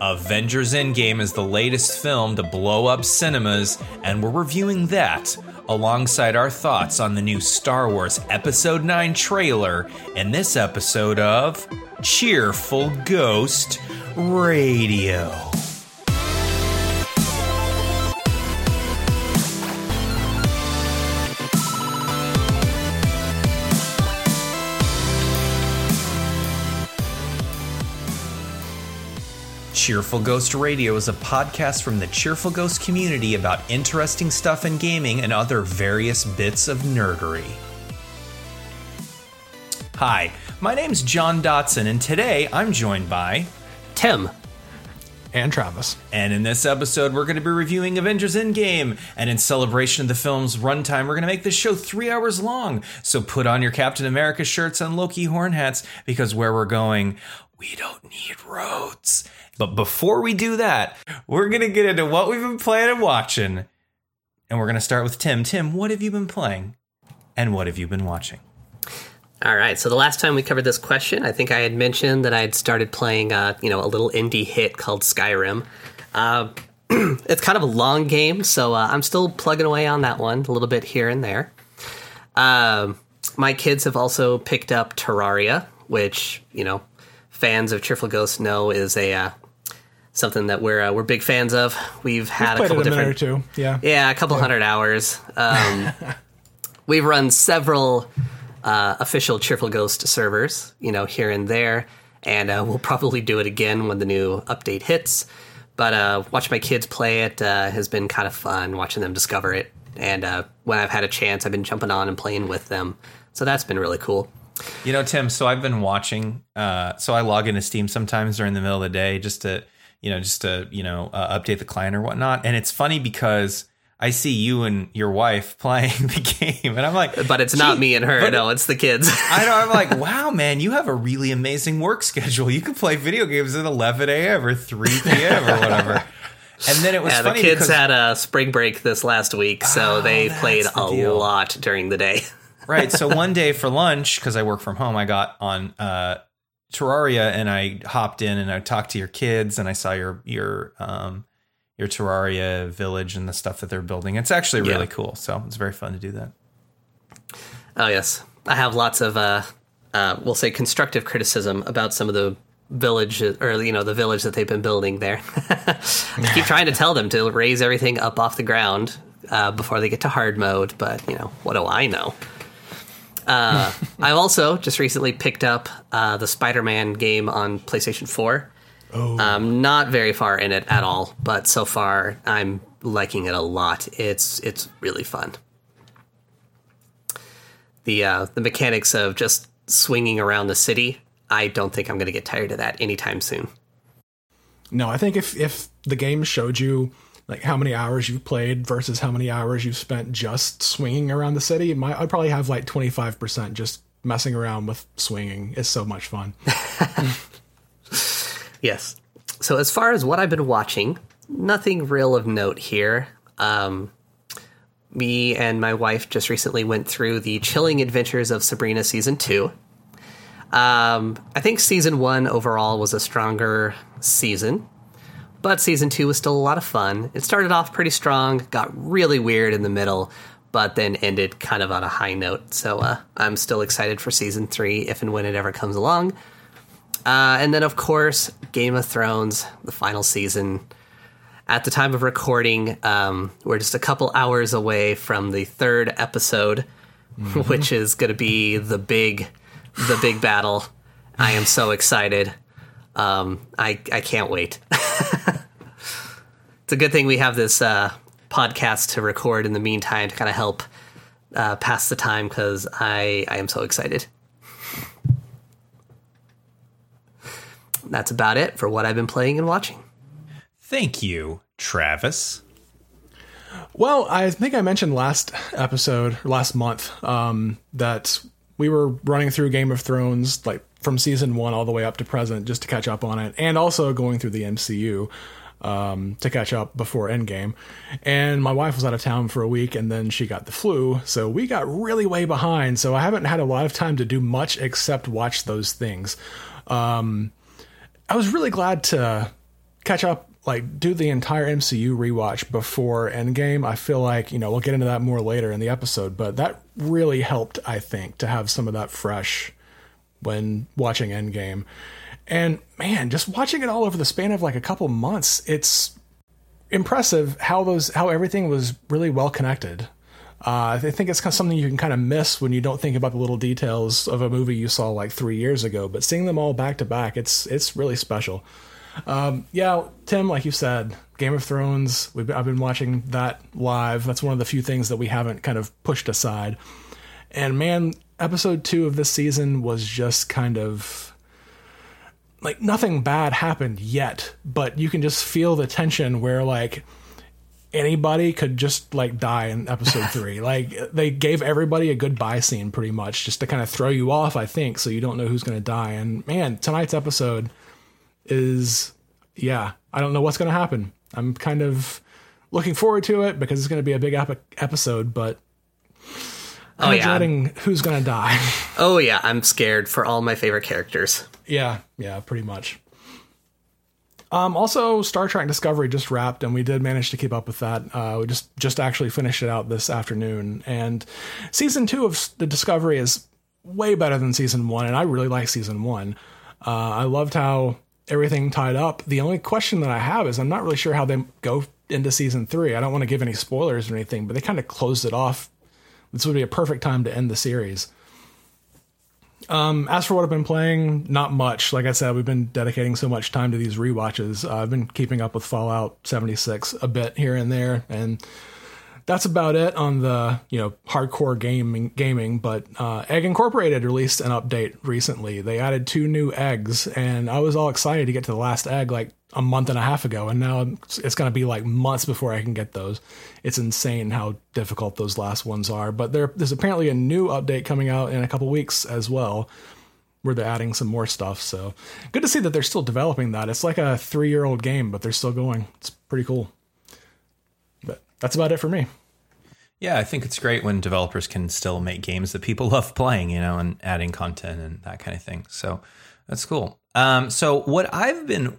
Avengers Endgame is the latest film to blow up cinemas, and we're reviewing that alongside our thoughts on the new Star Wars Episode 9 trailer in this episode of Cheerful Ghost Radio. Cheerful Ghost Radio is a podcast from the Cheerful Ghost community about interesting stuff in gaming and other various bits of nerdery. Hi, my name's John Dotson, and today I'm joined by Tim. and Travis. And in this episode, we're going to be reviewing Avengers Endgame. And in celebration of the film's runtime, we're going to make this show three hours long. So put on your Captain America shirts and Loki horn hats because where we're going, we don't need roads. But before we do that, we're going to get into what we've been playing and watching. And we're going to start with Tim. Tim, what have you been playing? And what have you been watching? All right. So the last time we covered this question, I think I had mentioned that I had started playing, uh, you know, a little indie hit called Skyrim. Uh, it's kind of a long game, so uh, I'm still plugging away on that one a little bit here and there. Um, my kids have also picked up Terraria, which you know, fans of Cheerful Ghost know is a uh, something that we're uh, we're big fans of. We've had a Played couple it a minute different or two. Yeah. Yeah, a couple hundred hours. Um, we've run several uh, official Cheerful Ghost servers, you know, here and there, and uh, we'll probably do it again when the new update hits. But uh, watching my kids play it uh, has been kind of fun, watching them discover it. And uh, when I've had a chance, I've been jumping on and playing with them. So that's been really cool. You know, Tim, so I've been watching, uh, so I log into Steam sometimes during the middle of the day just to, you know, just to, you know, uh, update the client or whatnot. And it's funny because I see you and your wife playing the game, and I'm like, But it's not me and her, no, it's the kids. I know. I'm like, wow, man, you have a really amazing work schedule. You can play video games at 11 a.m. or 3 p.m. or whatever. And then it was yeah, the kids because, had a spring break this last week, so Oh, they played the a deal. lot during the day. right. So one day for lunch, because I work from home, I got on uh, Terraria and I hopped in and I talked to your kids and I saw your your um, your Terraria village and the stuff that they're building. It's actually really Yeah. cool. So it's very fun to do that. Oh yes, I have lots of uh, uh, we'll say constructive criticism about some of the village or you know the village that they've been building there. I keep trying to tell them to raise everything up off the ground uh, before they get to hard mode, but you know what do I know? Uh, I've also just recently picked up uh, the Spider-Man game on PlayStation Four. Oh. I'm not very far in it at all, but so far I'm liking it a lot. It's it's really fun. The uh, the mechanics of just swinging around the city, I don't think I'm going to get tired of that anytime soon. No, I think if if the game showed you like how many hours you've played versus how many hours you've spent just swinging around the city, my, I'd probably have like 25% just messing around with swinging. It's so much fun. Yes. So as far as what I've been watching, nothing real of note here. Um, me and my wife just recently went through the chilling adventures of Sabrina season two. Um, I think season one overall was a stronger season, but season two was still a lot of fun. It started off pretty strong, got really weird in the middle, but then ended kind of on a high note. So uh, I'm still excited for season three if and when it ever comes along. Uh, and then, of course, Game of Thrones, the final season. At the time of recording, um, we're just a couple hours away from the third episode, which is going to be the big, the big battle. I am so excited. Um, I I can't wait. it's a good thing we have this uh, podcast to record in the meantime to kind of help uh, pass the time because I I am so excited. That's about it for what I've been playing and watching. Thank you, Travis. Well, I think I mentioned last episode, last month, um, that we were running through Game of Thrones, like from season one all the way up to present, just to catch up on it, and also going through the MCU um, to catch up before Endgame. And my wife was out of town for a week, and then she got the flu, so we got really way behind. So I haven't had a lot of time to do much except watch those things. Um, I was really glad to catch up, like do the entire MCU rewatch before Endgame. I feel like you know we'll get into that more later in the episode, but that really helped. I think to have some of that fresh when watching Endgame. And man, just watching it all over the span of like a couple months, it's impressive how those how everything was really well connected. Uh, I think it's kind of something you can kind of miss when you don't think about the little details of a movie you saw like three years ago. But seeing them all back to back, it's it's really special. Um, yeah, Tim, like you said, Game of Thrones. Been, I've been watching that live. That's one of the few things that we haven't kind of pushed aside. And man, episode two of this season was just kind of like nothing bad happened yet, but you can just feel the tension where like anybody could just like die in episode three. like they gave everybody a goodbye scene pretty much just to kind of throw you off, I think, so you don't know who's going to die. And man, tonight's episode is, yeah, I don't know what's going to happen. I'm kind of looking forward to it because it's going to be a big epic episode, but I'm Oh, yeah. dreading who's going to die. Oh yeah, I'm scared for all my favorite characters. Yeah, yeah, pretty much. Um, also, Star Trek Discovery just wrapped, and we did manage to keep up with that. Uh, we just just actually finished it out this afternoon, and season two of the Discovery is way better than season one, and I really like season one. Uh, I loved how everything tied up. The only question that I have is I'm not really sure how they go into season three. I don't want to give any spoilers or anything, but they kind of closed it off. This would be a perfect time to end the series. Um, as for what I've been playing, not much. Like I said, we've been dedicating so much time to these rewatches. Uh, I've been keeping up with Fallout 76 a bit here and there, and that's about it on the you know hardcore gaming. Gaming, but uh, Egg Incorporated released an update recently. They added two new eggs, and I was all excited to get to the last egg like a month and a half ago, and now it's, going to be like months before I can get those. It's insane how difficult those last ones are. But there, there's apparently a new update coming out in a couple weeks as well, where they're adding some more stuff. So good to see that they're still developing that. It's like a three year old game, but they're still going. It's pretty cool. That's about it for me. Yeah, I think it's great when developers can still make games that people love playing, you know, and adding content and that kind of thing. So that's cool. Um, so what I've been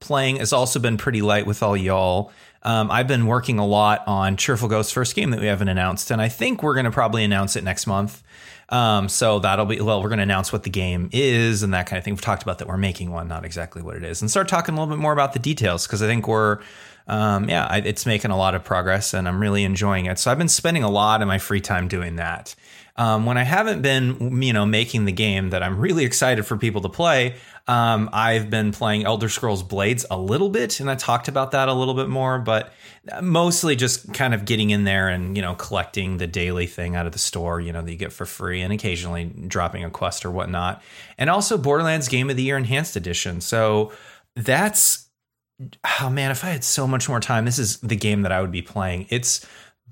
playing has also been pretty light with all y'all. Um, I've been working a lot on Cheerful Ghost's first game that we haven't announced, and I think we're going to probably announce it next month. Um, so that'll be well, we're going to announce what the game is and that kind of thing. We've talked about that we're making one, not exactly what it is, and start talking a little bit more about the details because I think we're um, yeah, I, it's making a lot of progress and I'm really enjoying it. So I've been spending a lot of my free time doing that. Um, when I haven't been, you know, making the game that I'm really excited for people to play, um, I've been playing Elder Scrolls Blades a little bit, and I talked about that a little bit more, but mostly just kind of getting in there and you know collecting the daily thing out of the store, you know, that you get for free, and occasionally dropping a quest or whatnot, and also Borderlands Game of the Year Enhanced Edition. So that's oh man, if I had so much more time, this is the game that I would be playing. It's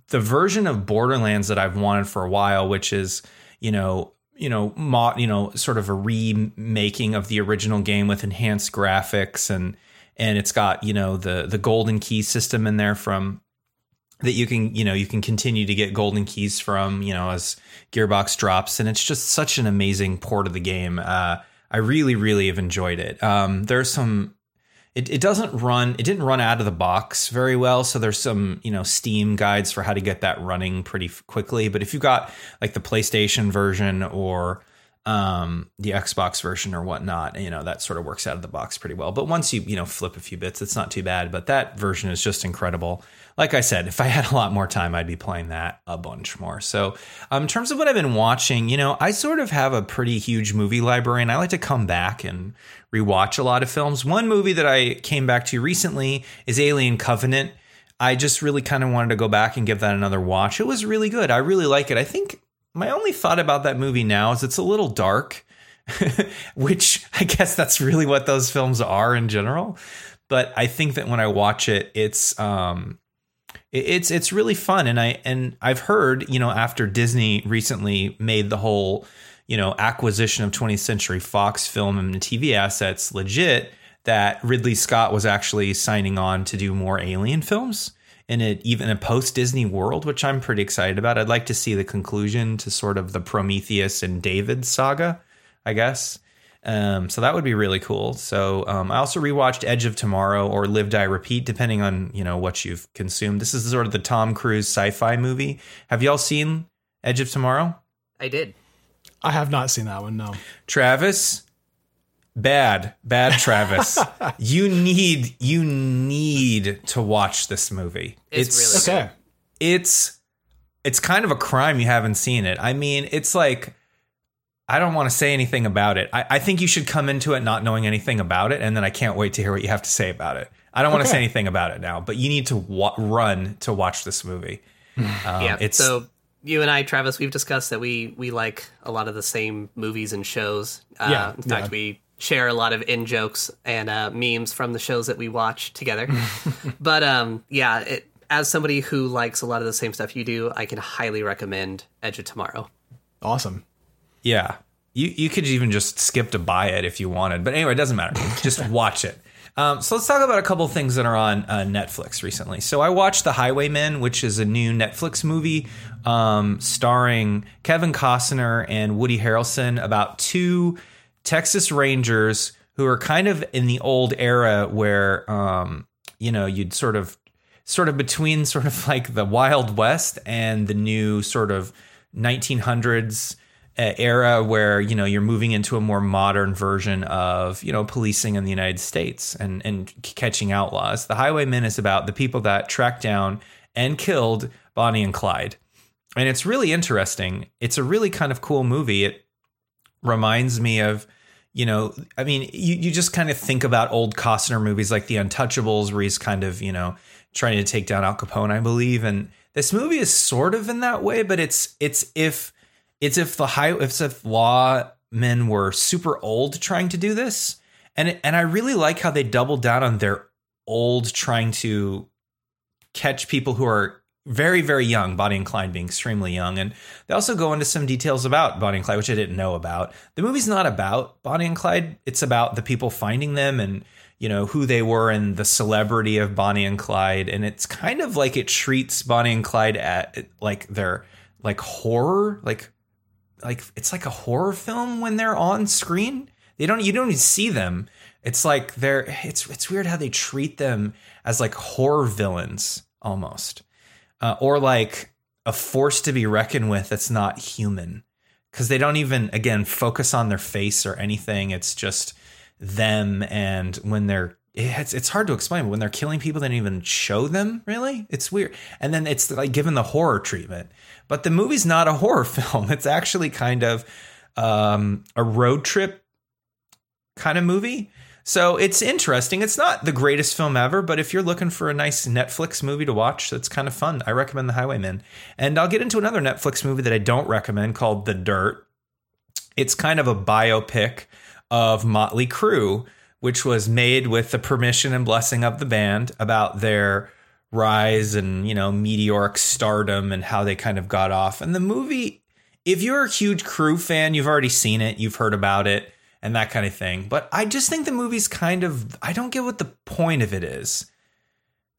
the version of Borderlands that I've wanted for a while, which is, you know, you know, mo- you know, sort of a remaking of the original game with enhanced graphics and and it's got, you know, the the golden key system in there from that you can, you know, you can continue to get golden keys from, you know, as Gearbox drops and it's just such an amazing port of the game. Uh I really really have enjoyed it. Um there's some it, it doesn't run it didn't run out of the box very well so there's some you know steam guides for how to get that running pretty quickly but if you've got like the playstation version or um the xbox version or whatnot you know that sort of works out of the box pretty well but once you you know flip a few bits it's not too bad but that version is just incredible. Like i said if i had a lot more time i'd be playing that a bunch more. So um, in terms of what i've been watching you know i sort of have a pretty huge movie library and i like to come back and rewatch a lot of films. One movie that I came back to recently is Alien Covenant. I just really kind of wanted to go back and give that another watch. It was really good. I really like it. I think my only thought about that movie now is it's a little dark, which I guess that's really what those films are in general. But I think that when I watch it, it's um it's it's really fun and I and I've heard, you know, after Disney recently made the whole you know, acquisition of 20th Century Fox film and TV assets legit that Ridley Scott was actually signing on to do more alien films in it even a post Disney world, which I'm pretty excited about. I'd like to see the conclusion to sort of the Prometheus and David saga, I guess. Um, so that would be really cool. So um, I also rewatched Edge of Tomorrow or Live Die Repeat, depending on you know what you've consumed. This is sort of the Tom Cruise sci-fi movie. Have y'all seen Edge of Tomorrow? I did. I have not seen that one. No. Travis, bad, bad Travis. you need you need to watch this movie. It's really Okay. it's it's kind of a crime you haven't seen it. I mean, it's like I don't want to say anything about it. I, I think you should come into it not knowing anything about it, and then I can't wait to hear what you have to say about it. I don't want to say anything about it now, but you need to wa- run to watch this movie. Um, yeah. it's so you and I, Travis, we've discussed that we we like a lot of the same movies and shows. Uh, Yeah, in fact, yeah. we share a lot of in jokes and uh, memes from the shows that we watch together. but um, yeah, it, as somebody who likes a lot of the same stuff you do, I can highly recommend Edge of Tomorrow. Awesome. Yeah. You you could even just skip to buy it if you wanted. But anyway, it doesn't matter. just watch it. Um, so let's talk about a couple things that are on uh, Netflix recently. So I watched The Highwaymen, which is a new Netflix movie um, starring Kevin Costner and Woody Harrelson about two Texas Rangers who are kind of in the old era where um, you know you'd sort of sort of between sort of like the Wild West and the new sort of 1900s uh, era where you know you're moving into a more modern version of you know policing in the United States and and catching outlaws. The Highwaymen is about the people that tracked down and killed Bonnie and Clyde. And it's really interesting. It's a really kind of cool movie. It reminds me of you know, I mean, you, you just kind of think about old Costner movies like The Untouchables, where he's kind of, you know, trying to take down Al Capone, I believe. And this movie is sort of in that way, but it's it's if it's if the high it's if lawmen were super old trying to do this. And and I really like how they doubled down on their old trying to catch people who are very, very young, Bonnie and Clyde being extremely young. And they also go into some details about Bonnie and Clyde, which I didn't know about. The movie's not about Bonnie and Clyde. It's about the people finding them and, you know, who they were and the celebrity of Bonnie and Clyde. And it's kind of like it treats Bonnie and Clyde at like they're like horror, like like it's like a horror film when they're on screen. They don't you don't even see them. It's like they're it's it's weird how they treat them as like horror villains almost. Uh, or like a force to be reckoned with that's not human because they don't even again focus on their face or anything it's just them and when they're it's it's hard to explain but when they're killing people they don't even show them really it's weird and then it's like given the horror treatment but the movie's not a horror film it's actually kind of um, a road trip kind of movie so it's interesting. It's not the greatest film ever, but if you're looking for a nice Netflix movie to watch, that's kind of fun. I recommend The Highwaymen. And I'll get into another Netflix movie that I don't recommend called The Dirt. It's kind of a biopic of Motley Crue, which was made with the permission and blessing of the band about their rise and, you know, meteoric stardom and how they kind of got off. And the movie, if you're a huge Crue fan, you've already seen it, you've heard about it and that kind of thing. But I just think the movie's kind of I don't get what the point of it is.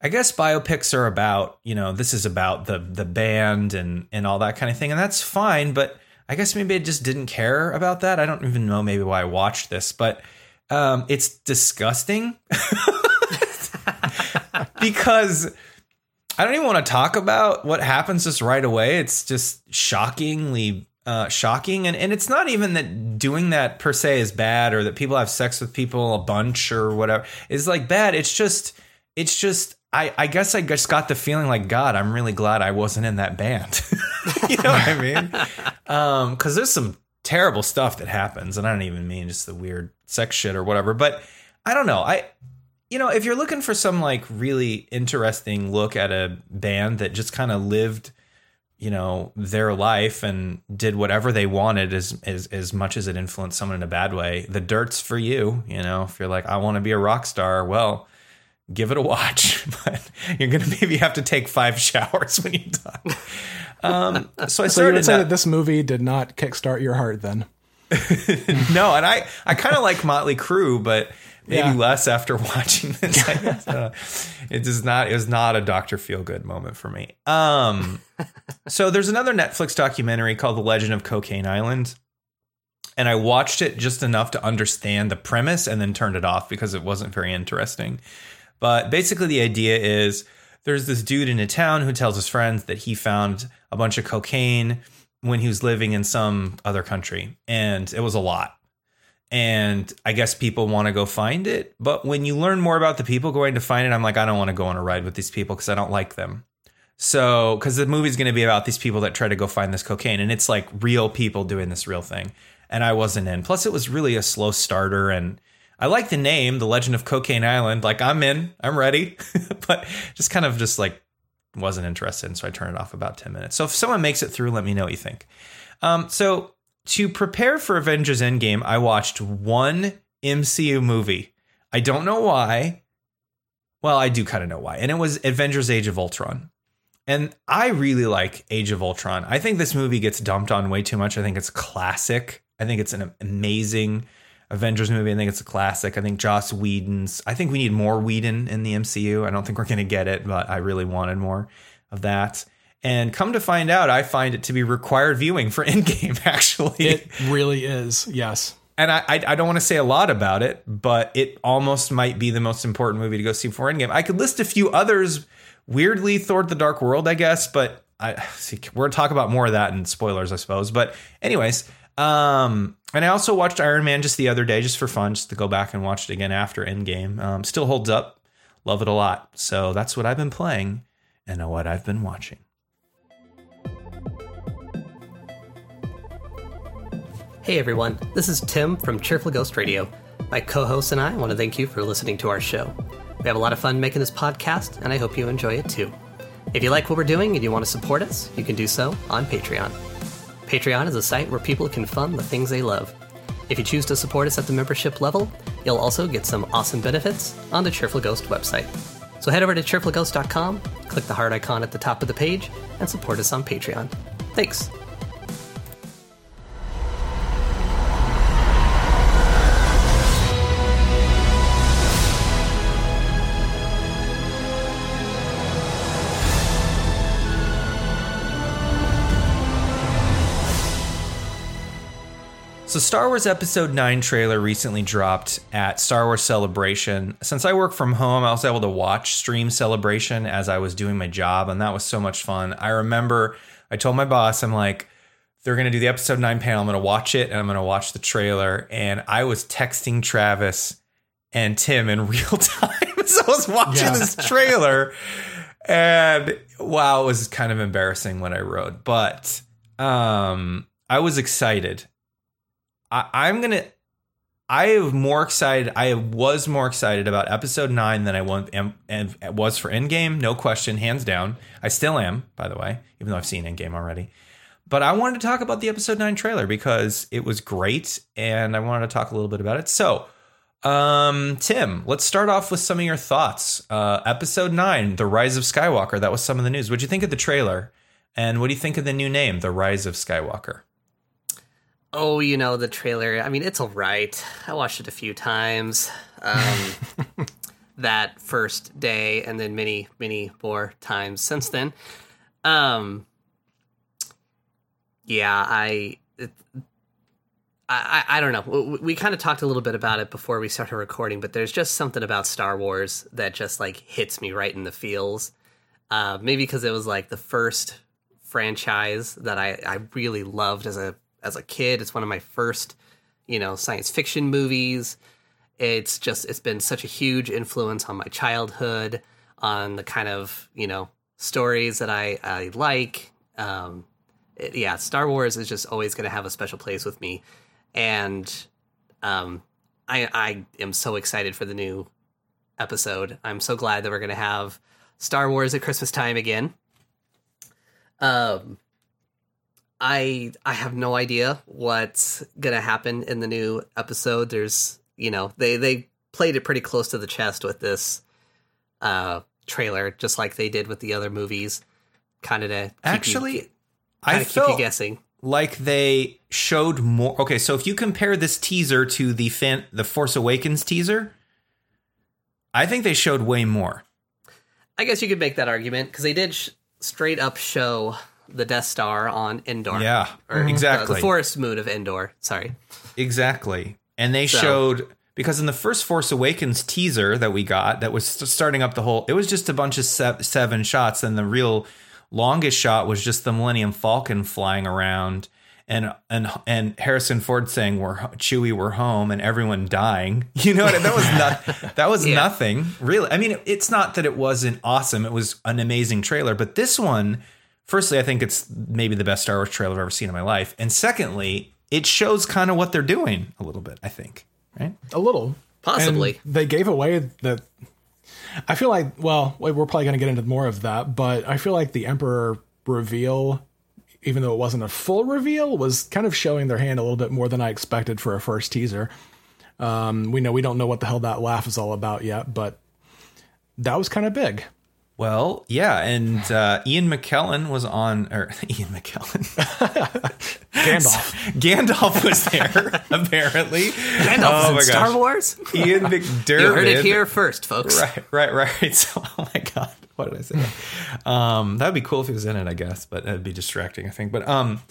I guess biopics are about, you know, this is about the the band and and all that kind of thing and that's fine, but I guess maybe I just didn't care about that. I don't even know maybe why I watched this, but um it's disgusting. because I don't even want to talk about what happens just right away. It's just shockingly uh, shocking, and and it's not even that doing that per se is bad, or that people have sex with people a bunch or whatever is like bad. It's just it's just I I guess I just got the feeling like God, I'm really glad I wasn't in that band. you know what I mean? Um, because there's some terrible stuff that happens, and I don't even mean just the weird sex shit or whatever, but I don't know. I you know, if you're looking for some like really interesting look at a band that just kind of lived, you know, their life and did whatever they wanted as, as as much as it influenced someone in a bad way, the dirt's for you. You know, if you're like, I want to be a rock star, well, give it a watch. But you're gonna maybe have to take five showers when you're done. Um, so I So you started would say that- that this movie did not kickstart your heart then? no, and I I kind of like Motley Crue, but maybe Yeah. less after watching this. I guess. Uh, it does not. It was not a Doctor Feel Good moment for me. Um, so there's another Netflix documentary called The Legend of Cocaine Island, and I watched it just enough to understand the premise and then turned it off because it wasn't very interesting. But basically, the idea is there's this dude in a town who tells his friends that he found a bunch of cocaine when he was living in some other country, and it was a lot. And I guess people want to go find it. But when you learn more about the people going to find it, I'm like, I don't want to go on a ride with these people because I don't like them. So, because the movie's going to be about these people that try to go find this cocaine, and it's like real people doing this real thing. And I wasn't in. Plus, it was really a slow starter. And I like the name, The Legend of Cocaine Island. Like, I'm in, I'm ready. but just kind of just like wasn't interested. And so I turned it off about 10 minutes. So if someone makes it through, let me know what you think. Um, so to prepare for Avengers Endgame, I watched one MCU movie. I don't know why. Well, I do kind of know why. And it was Avengers Age of Ultron. And I really like Age of Ultron. I think this movie gets dumped on way too much. I think it's classic. I think it's an amazing Avengers movie. I think it's a classic. I think Joss Whedon's. I think we need more Whedon in the MCU. I don't think we're going to get it, but I really wanted more of that. And come to find out, I find it to be required viewing for Endgame. Actually, It really is. Yes. and I, I I don't want to say a lot about it, but it almost might be the most important movie to go see before Endgame. I could list a few others. Weirdly, Thor: The Dark World, I guess, but I see we're gonna talk about more of that in spoilers, I suppose. But anyways, um, and I also watched Iron Man just the other day, just for fun, just to go back and watch it again after Endgame. Um, still holds up, love it a lot. So that's what I've been playing and what I've been watching. Hey everyone, this is Tim from Cheerful Ghost Radio. My co host and I want to thank you for listening to our show. We have a lot of fun making this podcast, and I hope you enjoy it too. If you like what we're doing and you want to support us, you can do so on Patreon. Patreon is a site where people can fund the things they love. If you choose to support us at the membership level, you'll also get some awesome benefits on the Cheerful Ghost website. So head over to cheerfulghost.com, click the heart icon at the top of the page, and support us on Patreon. Thanks. So, Star Wars Episode 9 trailer recently dropped at Star Wars Celebration. Since I work from home, I was able to watch stream Celebration as I was doing my job, and that was so much fun. I remember I told my boss, I'm like, they're going to do the Episode 9 panel. I'm going to watch it and I'm going to watch the trailer. And I was texting Travis and Tim in real time. so, I was watching Yeah. this trailer, and wow, it was kind of embarrassing what I wrote, but um, I was excited. I, I'm gonna. I am more excited. I was more excited about episode nine than I was, am, am, was for Endgame. No question, hands down. I still am, by the way, even though I've seen Endgame already. But I wanted to talk about the episode nine trailer because it was great, and I wanted to talk a little bit about it. So, um, Tim, let's start off with some of your thoughts. Uh, episode nine, The Rise of Skywalker. That was some of the news. What'd you think of the trailer? And what do you think of the new name, The Rise of Skywalker? Oh, you know the trailer. I mean, it's all right. I watched it a few times. Um, that first day, and then many, many more times since then. Um, yeah, I, it, I, I I don't know. We, we kind of talked a little bit about it before we started recording, but there's just something about Star Wars that just like hits me right in the feels. Uh, maybe because it was like the first franchise that I, I really loved as a as a kid. It's one of my first, you know, science fiction movies. It's just it's been such a huge influence on my childhood, on the kind of you know stories that I I like. Um, it- yeah, Star Wars is just always going to have a special place with me, and um, I I am so excited for the new episode. I'm so glad that we're going to have Star Wars at Christmas time again. Um, I I have no idea what's gonna happen in the new episode. There's you know they they played it pretty close to the chest with this uh trailer, just like they did with the other movies, kind of to keep Actually, you, I keep you guessing. like they showed more. Okay, so if you compare this teaser to the fan, the Force Awakens teaser, I think they showed way more. I guess you could make that argument because they did sh- straight up show the Death Star on Endor. Yeah, Or, exactly. the forest moon of Endor. Sorry. Exactly. And they So- showed because in the first Force Awakens teaser that we got, that was starting up the whole. It was just a bunch of se- seven shots, and the real longest shot was just the Millennium Falcon flying around, and and and Harrison Ford saying "We're Chewie, we're home," and everyone dying. You know what? That was not. That was Yeah. nothing really. I mean, it's not that it wasn't awesome. It was an amazing trailer, but this one. Firstly, I think it's maybe the best Star Wars trailer I've ever seen in my life. And secondly, it shows kind of what they're doing a little bit, I think. Right? A little. Possibly. And they gave away that. I feel like, well, we're probably going to get into more of that, but I feel like the Emperor reveal, even though it wasn't a full reveal, was kind of showing their hand a little bit more than I expected for a first teaser. Um, we know we don't know what the hell that laugh is all about yet, but that was kind of big. Well, yeah, and uh, Ian McKellen was on, or Ian McKellen, Gandalf. Gandalf was there apparently. Gandalf oh is in Star Wars. Ian McDiarmid. You heard it here first, folks. Right, right, right. So, oh my god, what did I say? um, that'd be cool if he was in it, I guess, but that'd be distracting, I think. But um,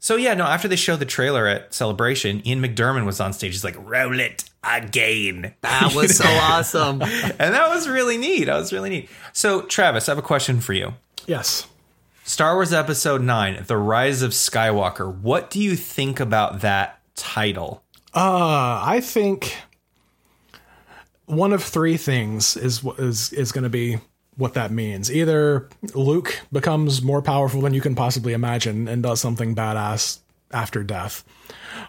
so yeah, no. After they showed the trailer at Celebration, Ian McDiarmid was on stage. He's like, "Roll it again," That was so awesome. and that was really neat. That was really neat. So, Travis, I have a question for you. yes. Star Wars Episode Nine: The Rise of Skywalker. What do you think about that title? Uh, I think one of three things is is is going to be what that means. Either Luke becomes more powerful than you can possibly imagine and does something badass after death,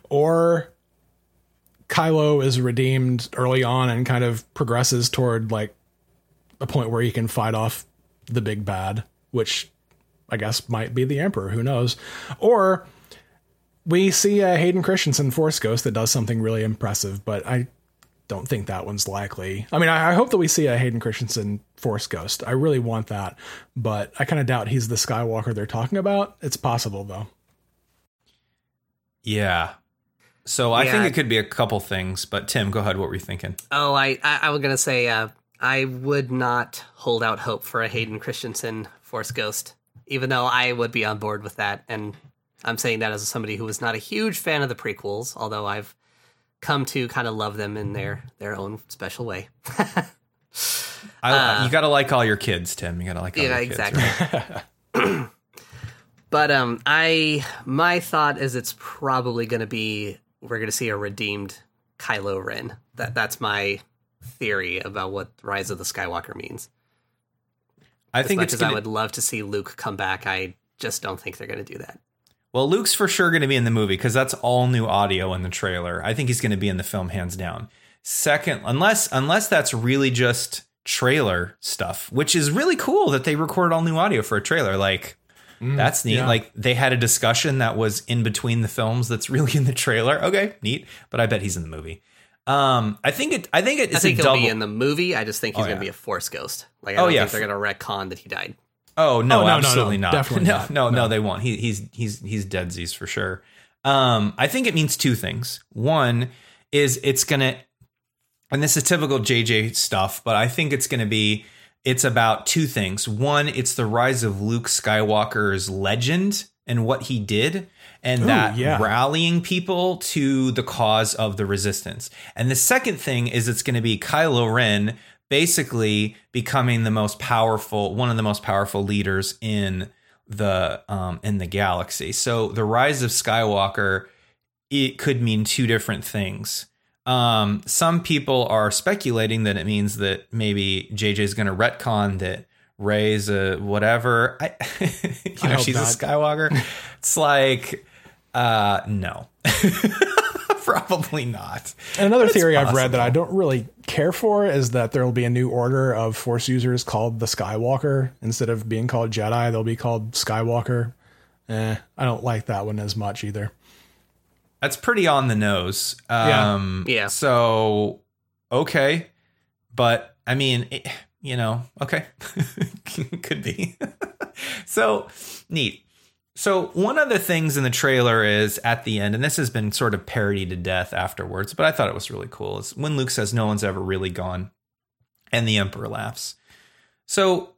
or Kylo is redeemed early on and kind of progresses toward like a point where he can fight off the big bad, which I guess might be the Emperor. Who knows? Or we see a Hayden Christensen Force Ghost that does something really impressive, but I don't think that one's likely. I mean, I, I hope that we see a Hayden Christensen Force Ghost. I really want that, but I kind of doubt he's the Skywalker they're talking about. It's possible though. Yeah. So I Yeah. think it could be a couple things. But Tim, go ahead. What were you thinking? Oh, I, I, I was gonna say, uh, I would not hold out hope for a Hayden Christensen Force Ghost, even though I would be on board with that. And I'm saying that as somebody who was not a huge fan of the prequels, although I've come to kind of love them in their their own special way. I, you got to like all your kids, Tim. You got to like all Uh, yeah, your kids. exactly. but um, I my thought is it's probably going to be we're going to see a redeemed Kylo Ren. That that's my theory about what Rise of the Skywalker means. I As think much it's as gonna, I would love to see Luke come back, I just don't think they're going to do that. Well. Luke's for sure going to be in the movie because that's all new audio in the trailer. I think he's going to be in the film hands down. Second, unless unless that's really just trailer stuff, which is really cool that they record all new audio for a trailer. Like that's neat. yeah. Like they had a discussion that was in between the films that's really in the trailer. Okay, neat. But I bet he's in the movie. Um, I think it. I think it's I think he'll double. be in the movie. I just think he's Oh, going to yeah. be a Force ghost. Like, Oh, I don't yeah. think they're going to retcon that he died. Oh no, Oh, no, no, absolutely no. not. Definitely no, not. no, no, they won't. He, he's he's he's he's deadsies for sure. Um, I think it means two things. One is it's gonna, and this is typical JJ stuff, but I think it's gonna be. It's about two things. One, it's the rise of Luke Skywalker's legend and what he did, and Ooh, that yeah. rallying people to the cause of the resistance. And the second thing is it's going to be Kylo Ren basically becoming the most powerful, one of the most powerful leaders in the um, in the galaxy. So the rise of Skywalker it could mean two different things. Um, some people are speculating that it means that maybe JJ is going to retcon that Rey's a whatever. I, you know, she's not. a Skywalker. it's like, uh, no, probably not. And another It's theory I've read that I don't really care for is that there will be a new order of Force users called the Skywalker. Instead of being called Jedi, they'll be called Skywalker. Eh, I don't like that one as much either. That's pretty on the nose. Yeah. Um, Yeah. So, okay. But I mean, it, you know, okay. Could be. so neat. So, one of the things in the trailer is at the end, and this has been sort of parodied to death afterwards, but I thought it was really cool, is when Luke says, No one's ever really gone. And the Emperor laughs. So,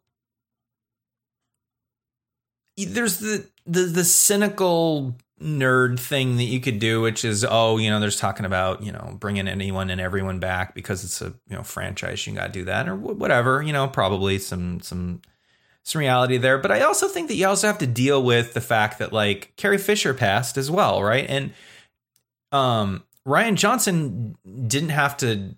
there's the the the cynical nerd thing that you could do, which is oh, you know, there's talking about you know bringing anyone and everyone back because it's a you know franchise. You got to do that or whatever. You know, probably some some some reality there. But I also think that you also have to deal with the fact that like Carrie Fisher passed as well, right? And um, Rian Johnson didn't have to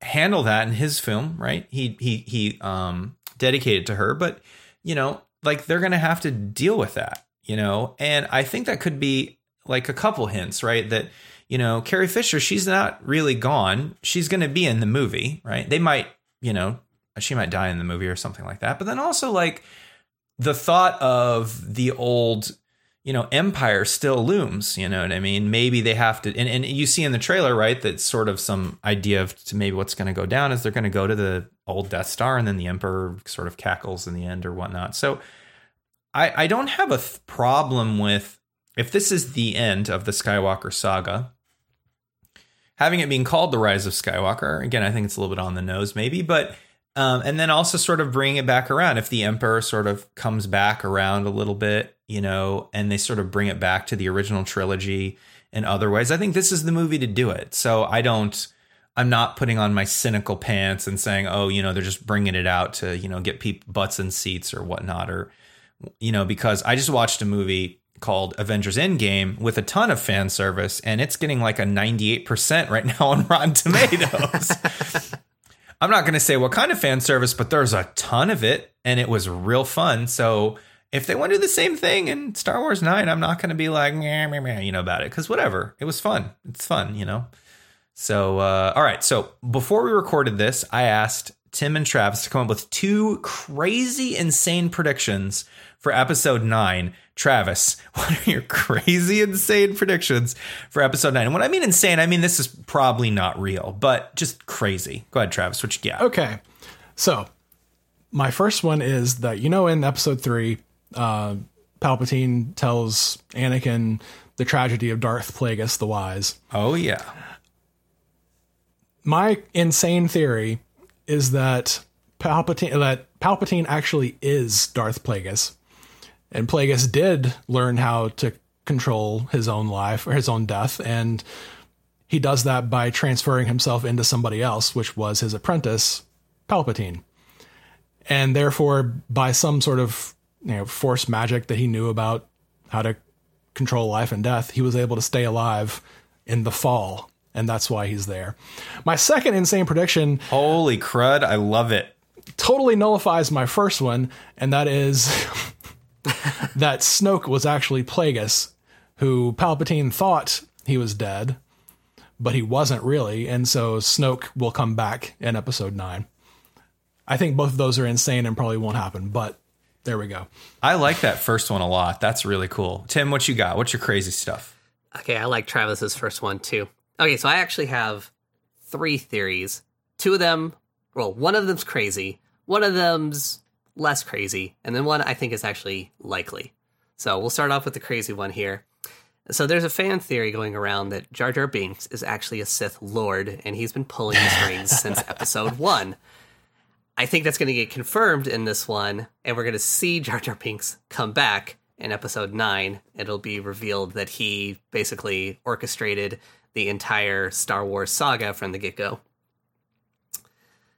handle that in his film, right? He he he um dedicated to her, but you know, like they're gonna have to deal with that, you know. And I think that could be like a couple hints, right? That you know, Carrie Fisher, she's not really gone. She's gonna be in the movie, right? They might, you know, she might die in the movie or something like that. But then also like the thought of the old you know empire still looms you know what i mean maybe they have to and, and you see in the trailer right that sort of some idea of maybe what's going to go down is they're going to go to the old death star and then the emperor sort of cackles in the end or whatnot so i i don't have a th- problem with if this is the end of the skywalker saga having it being called the rise of skywalker again i think it's a little bit on the nose maybe but um, and then also sort of bring it back around if the emperor sort of comes back around a little bit, you know, and they sort of bring it back to the original trilogy in other ways. I think this is the movie to do it. So I don't, I'm not putting on my cynical pants and saying, oh, you know, they're just bringing it out to, you know, get people butts in seats or whatnot, or, you know, because I just watched a movie called Avengers Endgame with a ton of fan service, and it's getting like a 98% right now on Rotten Tomatoes. I'm not going to say what kind of fan service, but there's a ton of it and it was real fun. So if they want to do the same thing in Star Wars 9, I'm not going to be like, meh, meh, meh, you know, about it because whatever. It was fun. It's fun, you know? So, uh, all right. So before we recorded this, I asked Tim and Travis to come up with two crazy, insane predictions for episode nine. Travis, what are your crazy, insane predictions for episode nine? And when I mean insane, I mean this is probably not real, but just crazy. Go ahead, Travis. What you got? Okay. So, my first one is that, you know, in episode three, uh, Palpatine tells Anakin the tragedy of Darth Plagueis the Wise. Oh, yeah. My insane theory is that Palpatine that Palpatine actually is Darth Plagueis and Plagueis did learn how to control his own life or his own death. And he does that by transferring himself into somebody else, which was his apprentice, Palpatine. And therefore, by some sort of you know, force magic that he knew about how to control life and death, he was able to stay alive in the fall. And that's why he's there. My second insane prediction. Holy crud, I love it. Totally nullifies my first one, and that is that Snoke was actually Plagueis, who Palpatine thought he was dead, but he wasn't really, and so Snoke will come back in Episode Nine. I think both of those are insane and probably won't happen, but there we go. I like that first one a lot. That's really cool. Tim, what you got? What's your crazy stuff? Okay, I like Travis's first one too. Okay, so I actually have three theories. Two of them, well, one of them's crazy. One of them's less crazy, and then one I think is actually likely. So we'll start off with the crazy one here. So there's a fan theory going around that Jar Jar Binks is actually a Sith Lord, and he's been pulling the strings since Episode One. I think that's going to get confirmed in this one, and we're going to see Jar Jar Binks come back in Episode Nine. It'll be revealed that he basically orchestrated the entire Star Wars saga from the get go.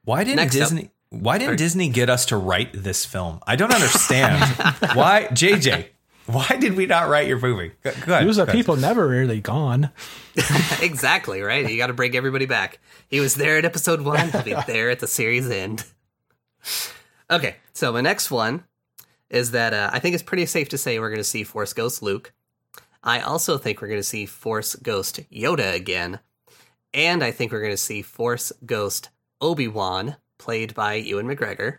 Why didn't Next Disney? Up, why didn't Disney get us to write this film? I don't understand. why, JJ? Why did we not write your movie? Go, go ahead, Those are people never really gone. exactly right. You got to bring everybody back. He was there at episode one. He'll be there at the series end. Okay, so my next one is that uh, I think it's pretty safe to say we're going to see Force Ghost Luke. I also think we're going to see Force Ghost Yoda again, and I think we're going to see Force Ghost Obi Wan played by Ewan McGregor.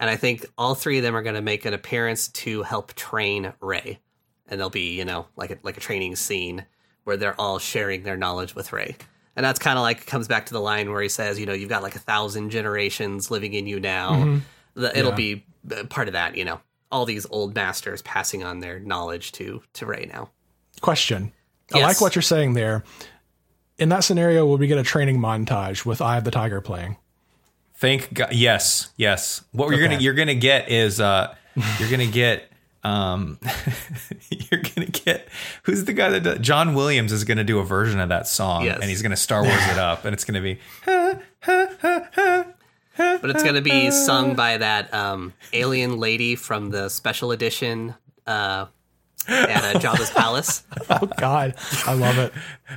And I think all three of them are going to make an appearance to help train Rey. And there'll be, you know, like a, like a training scene where they're all sharing their knowledge with Rey. And that's kind of like comes back to the line where he says, you know, you've got like a thousand generations living in you now. Mm-hmm. It'll yeah. be uh, part of that, you know, all these old masters passing on their knowledge to to Rey now. Question. Yes. I like what you're saying there. In that scenario, will we get a training montage with Eye of the Tiger playing? Thank God. Yes, yes. What okay. you're gonna you're gonna get is uh, you're gonna get um, you're gonna get who's the guy that does, John Williams is gonna do a version of that song, Yes. and he's gonna Star Wars it up, and it's gonna be But it's going to be sung by that um, alien lady from the special edition uh, at uh, Jabba's palace. Oh God, I love it.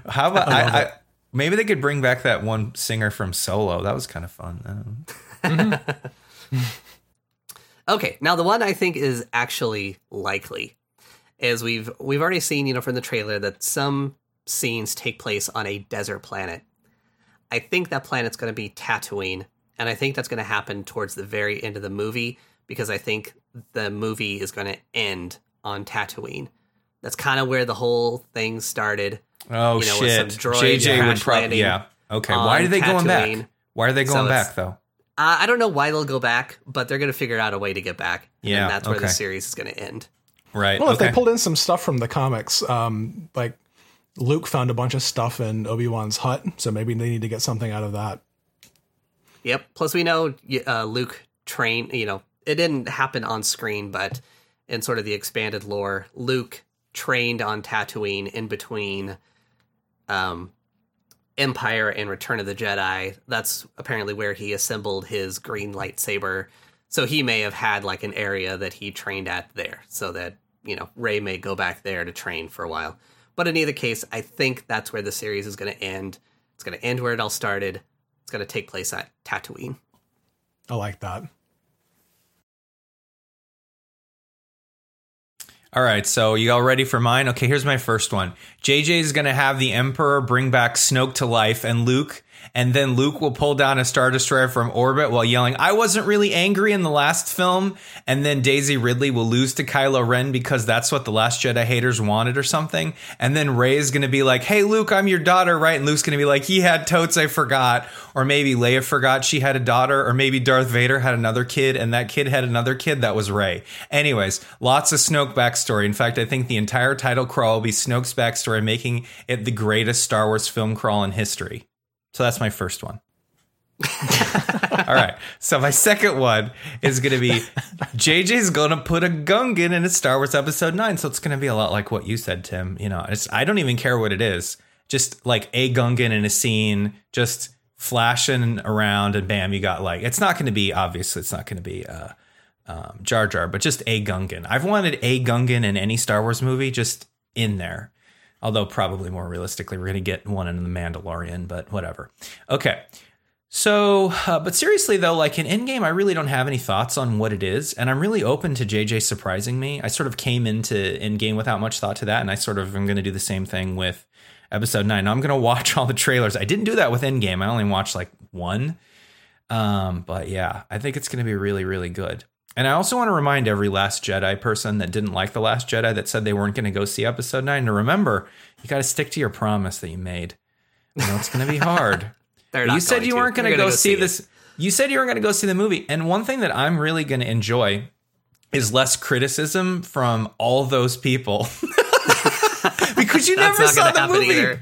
how about I, I, maybe they could bring back that one singer from Solo. That was kind of fun. Okay, now the one I think is actually likely is we've we've already seen, you know, from the trailer that some scenes take place on a desert planet. I think that planet's going to be Tatooine, and I think that's going to happen towards the very end of the movie because I think the movie is going to end on Tatooine. That's kind of where the whole thing started. Oh You know, with some shit! droid JJ would probably yeah. Okay, why are they going back? Why are they going it's- back though? Uh, I don't know why they'll go back, but they're going to figure out a way to get back. Yeah, and that's where the series is going to end. Right. Well, if they pulled in some stuff from the comics, um, like Luke found a bunch of stuff in Obi Wan's hut, so maybe they need to get something out of that. Yep. Plus, we know uh, Luke trained. You know, it didn't happen on screen, but in sort of the expanded lore, Luke trained on Tatooine in between um, Empire and Return of the Jedi. That's apparently where he assembled his green lightsaber. So he may have had like an area that he trained at there, so that you know Rey may go back there to train for a while. But in either case, I think that's where the series is going to end. It's going to end where it all started. It's going to take place at Tatooine. I like that. All right, so you all ready for mine? Okay, here's my first one. JJ is going to have the Emperor bring back Snoke to life and Luke, and then Luke will pull down a Star Destroyer from orbit while yelling, I wasn't really angry in the last film. And then Daisy Ridley will lose to Kylo Ren because that's what the Last Jedi haters wanted or something. And then Rey is going to be like, Hey, Luke, I'm your daughter, right? And Luke's going to be like, He had totes, I forgot. Or maybe Leia forgot she had a daughter, or maybe Darth Vader had another kid, and that kid had another kid that was Rey. Anyways, lots of Snoke backstory. In fact, I think the entire title crawl will be Snoke's backstory, making it the greatest Star Wars film crawl in history. So that's my first one. All right. So my second one is going to be JJ's going to put a Gungan in a Star Wars Episode Nine. So it's going to be a lot like what you said, Tim. You know, I don't even care what it is. Just like a Gungan in a scene, just flashing around, and bam, you got like. It's not going to be obviously. It's not going to be uh, um, Jar Jar, but just a Gungan. I've wanted a Gungan in any Star Wars movie, just in there. Although probably more realistically, we're going to get one in the Mandalorian, but whatever. Okay. So, uh, but seriously though, like in Endgame, I really don't have any thoughts on what it is, and I'm really open to JJ surprising me. I sort of came into Endgame without much thought to that, and I sort of am going to do the same thing with Episode Nine. I'm going to watch all the trailers. I didn't do that with Endgame. I only watched like one, um, but yeah, I think it's going to be really, really good. And I also want to remind every Last Jedi person that didn't like The Last Jedi that said they weren't going to go see Episode 9 to remember you got to stick to your promise that you made. I know it's going to be hard. You said you to. weren't going to go, see it. this. You said you weren't going to go see the movie. And one thing that I'm really going to enjoy is less criticism from all those people. because you never saw the movie. either.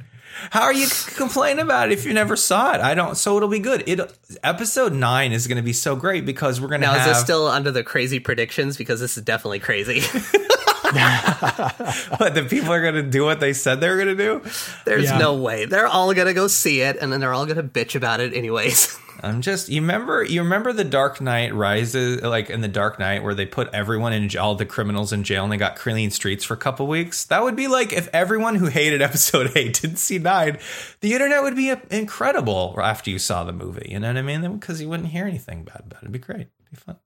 How are you complaining about it if you never saw it? I don't. So it'll be good. It episode nine is going to be so great because we're going to Now, have. is this still under the crazy predictions? Because this is definitely crazy. what, the people are going to do what they said they were going to do. There's Yeah. no way. They're all going to go see it, and then they're all going to bitch about it anyways. I'm just. You remember? You remember the Dark Knight Rises, like in the Dark Knight, where they put everyone in j- all the criminals in jail and they got clean streets for a couple weeks. That would be like if everyone who hated Episode Eight didn't see Nine. The internet would be uh, incredible after you saw the movie. You know what I mean? Because you wouldn't hear anything bad about it. It'd be great. It'd be fun.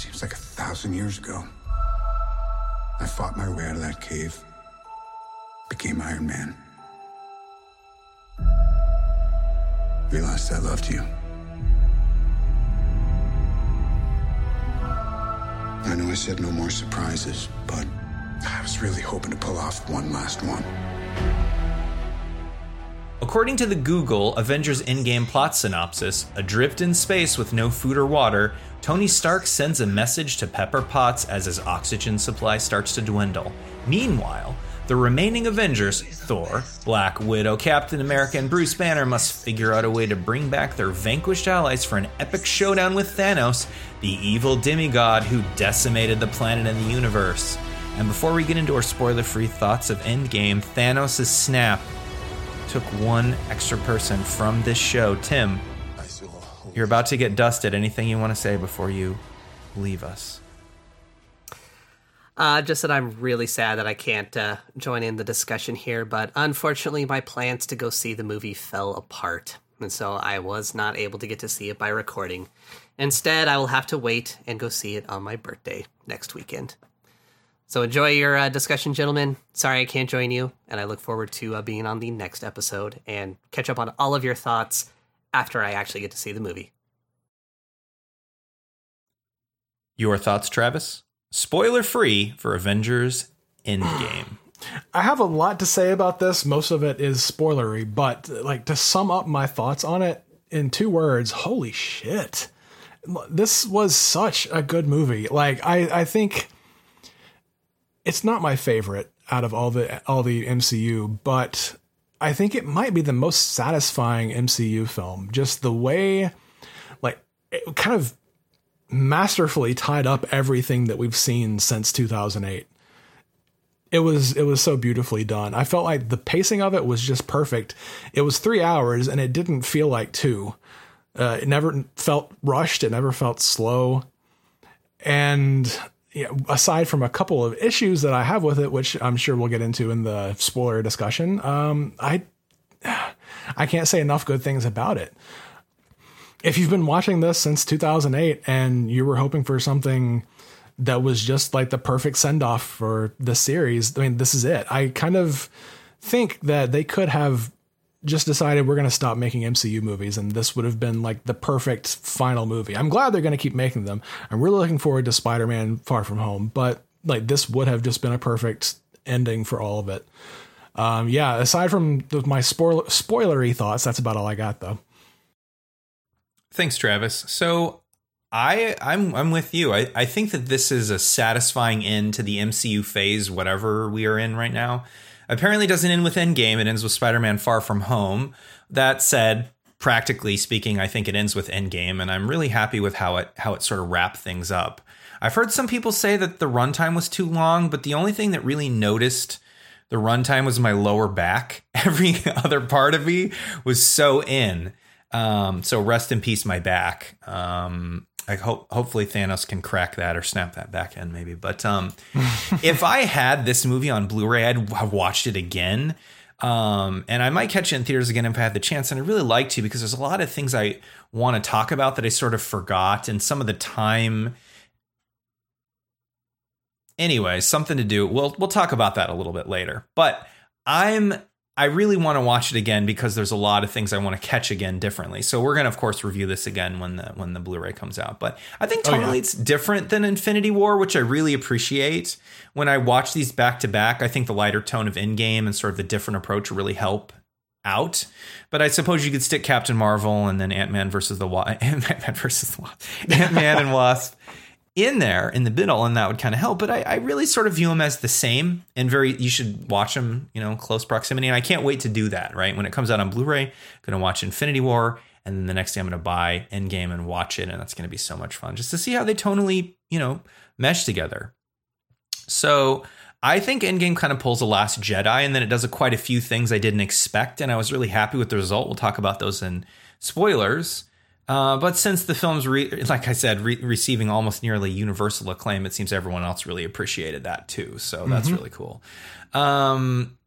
Seems like a thousand years ago. I fought my way out of that cave, became Iron Man. Realized I loved you. I know I said no more surprises, but I was really hoping to pull off one last one. According to the Google Avengers Endgame plot synopsis, adrift in space with no food or water, Tony Stark sends a message to Pepper Potts as his oxygen supply starts to dwindle. Meanwhile, the remaining Avengers, Thor, Black Widow, Captain America, and Bruce Banner, must figure out a way to bring back their vanquished allies for an epic showdown with Thanos, the evil demigod who decimated the planet and the universe. And before we get into our spoiler free thoughts of Endgame, Thanos' snap took one extra person from this show. Tim, you're about to get dusted. Anything you want to say before you leave us? Uh, just that I'm really sad that I can't uh, join in the discussion here, but unfortunately, my plans to go see the movie fell apart, and so I was not able to get to see it by recording. Instead, I will have to wait and go see it on my birthday next weekend. So enjoy your uh, discussion, gentlemen. Sorry I can't join you, and I look forward to uh, being on the next episode and catch up on all of your thoughts after I actually get to see the movie. Your thoughts, Travis? Spoiler free for Avengers Endgame. I have a lot to say about this. Most of it is spoilery, but like to sum up my thoughts on it in two words, holy shit. This was such a good movie. Like I I think it's not my favorite out of all the all the MCU, but I think it might be the most satisfying MCU film. Just the way like it kind of masterfully tied up everything that we've seen since 2008 it was it was so beautifully done. I felt like the pacing of it was just perfect. It was three hours and it didn't feel like two. Uh, it never felt rushed. It never felt slow. And you know, aside from a couple of issues that i have with it which i'm sure we'll get into in the spoiler discussion um, i i can't say enough good things about it if you've been watching this since 2008 and you were hoping for something that was just like the perfect send off for the series, I mean, this is it. I kind of think that they could have just decided we're going to stop making MCU movies, and this would have been like the perfect final movie. I'm glad they're going to keep making them. I'm really looking forward to Spider Man Far From Home, but like this would have just been a perfect ending for all of it. Um, yeah, aside from the, my spoiler, spoilery thoughts, that's about all I got though. Thanks, Travis. So I I'm I'm with you. I, I think that this is a satisfying end to the MCU phase, whatever we are in right now. Apparently doesn't end with Endgame, it ends with Spider-Man Far From Home. That said, practically speaking, I think it ends with Endgame, and I'm really happy with how it how it sort of wrapped things up. I've heard some people say that the runtime was too long, but the only thing that really noticed the runtime was my lower back. Every other part of me was so in. Um, so rest in peace, my back. Um, I hope hopefully Thanos can crack that or snap that back end maybe. But um, if I had this movie on Blu-ray, I'd have watched it again. Um, and I might catch it in theaters again if I had the chance. And I really like to because there's a lot of things I want to talk about that I sort of forgot, and some of the time. Anyway, something to do. We'll we'll talk about that a little bit later. But I'm I really want to watch it again because there's a lot of things I want to catch again differently. So we're gonna, of course, review this again when the when the Blu-ray comes out. But I think totally oh, yeah. it's different than Infinity War, which I really appreciate. When I watch these back to back, I think the lighter tone of Endgame and sort of the different approach really help out. But I suppose you could stick Captain Marvel and then Ant Man versus the Wasp, Ant Man versus the Wasp, Ant Man and Wasp in there in the middle, and that would kind of help. But I, I, really sort of view them as the same and very. You should watch them, you know, close proximity. And I can't wait to do that. Right when it comes out on Blu-ray, going to watch Infinity War, and then the next day I'm going to buy Endgame and watch it, and that's going to be so much fun just to see how they tonally, you know, mesh together. So I think Endgame kind of pulls The Last Jedi, and then it does a, quite a few things I didn't expect, and I was really happy with the result. We'll talk about those in spoilers. Uh, but since the film's, re- like I said, re- receiving almost nearly universal acclaim, it seems everyone else really appreciated that too. So that's mm-hmm. really cool. Um,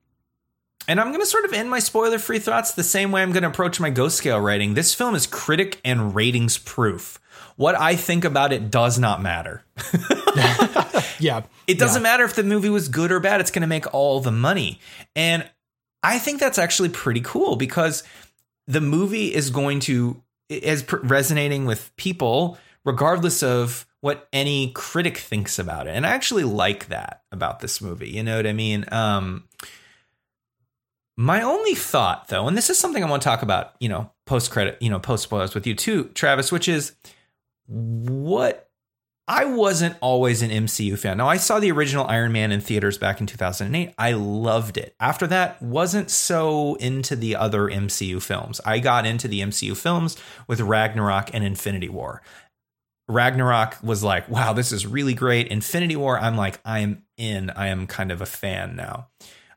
and I'm going to sort of end my spoiler free thoughts the same way I'm going to approach my Ghost Scale rating. This film is critic and ratings proof. What I think about it does not matter. yeah. It doesn't yeah. matter if the movie was good or bad, it's going to make all the money. And I think that's actually pretty cool because the movie is going to is resonating with people regardless of what any critic thinks about it. And I actually like that about this movie. You know what I mean? Um, my only thought, though, and this is something I want to talk about, you know, post credit, you know, post spoilers with you too, Travis, which is what I wasn't always an MCU fan. Now I saw the original Iron Man in theaters back in 2008. I loved it. After that, wasn't so into the other MCU films. I got into the MCU films with Ragnarok and Infinity War. Ragnarok was like, wow, this is really great. Infinity War, I'm like, I'm in. I am kind of a fan now.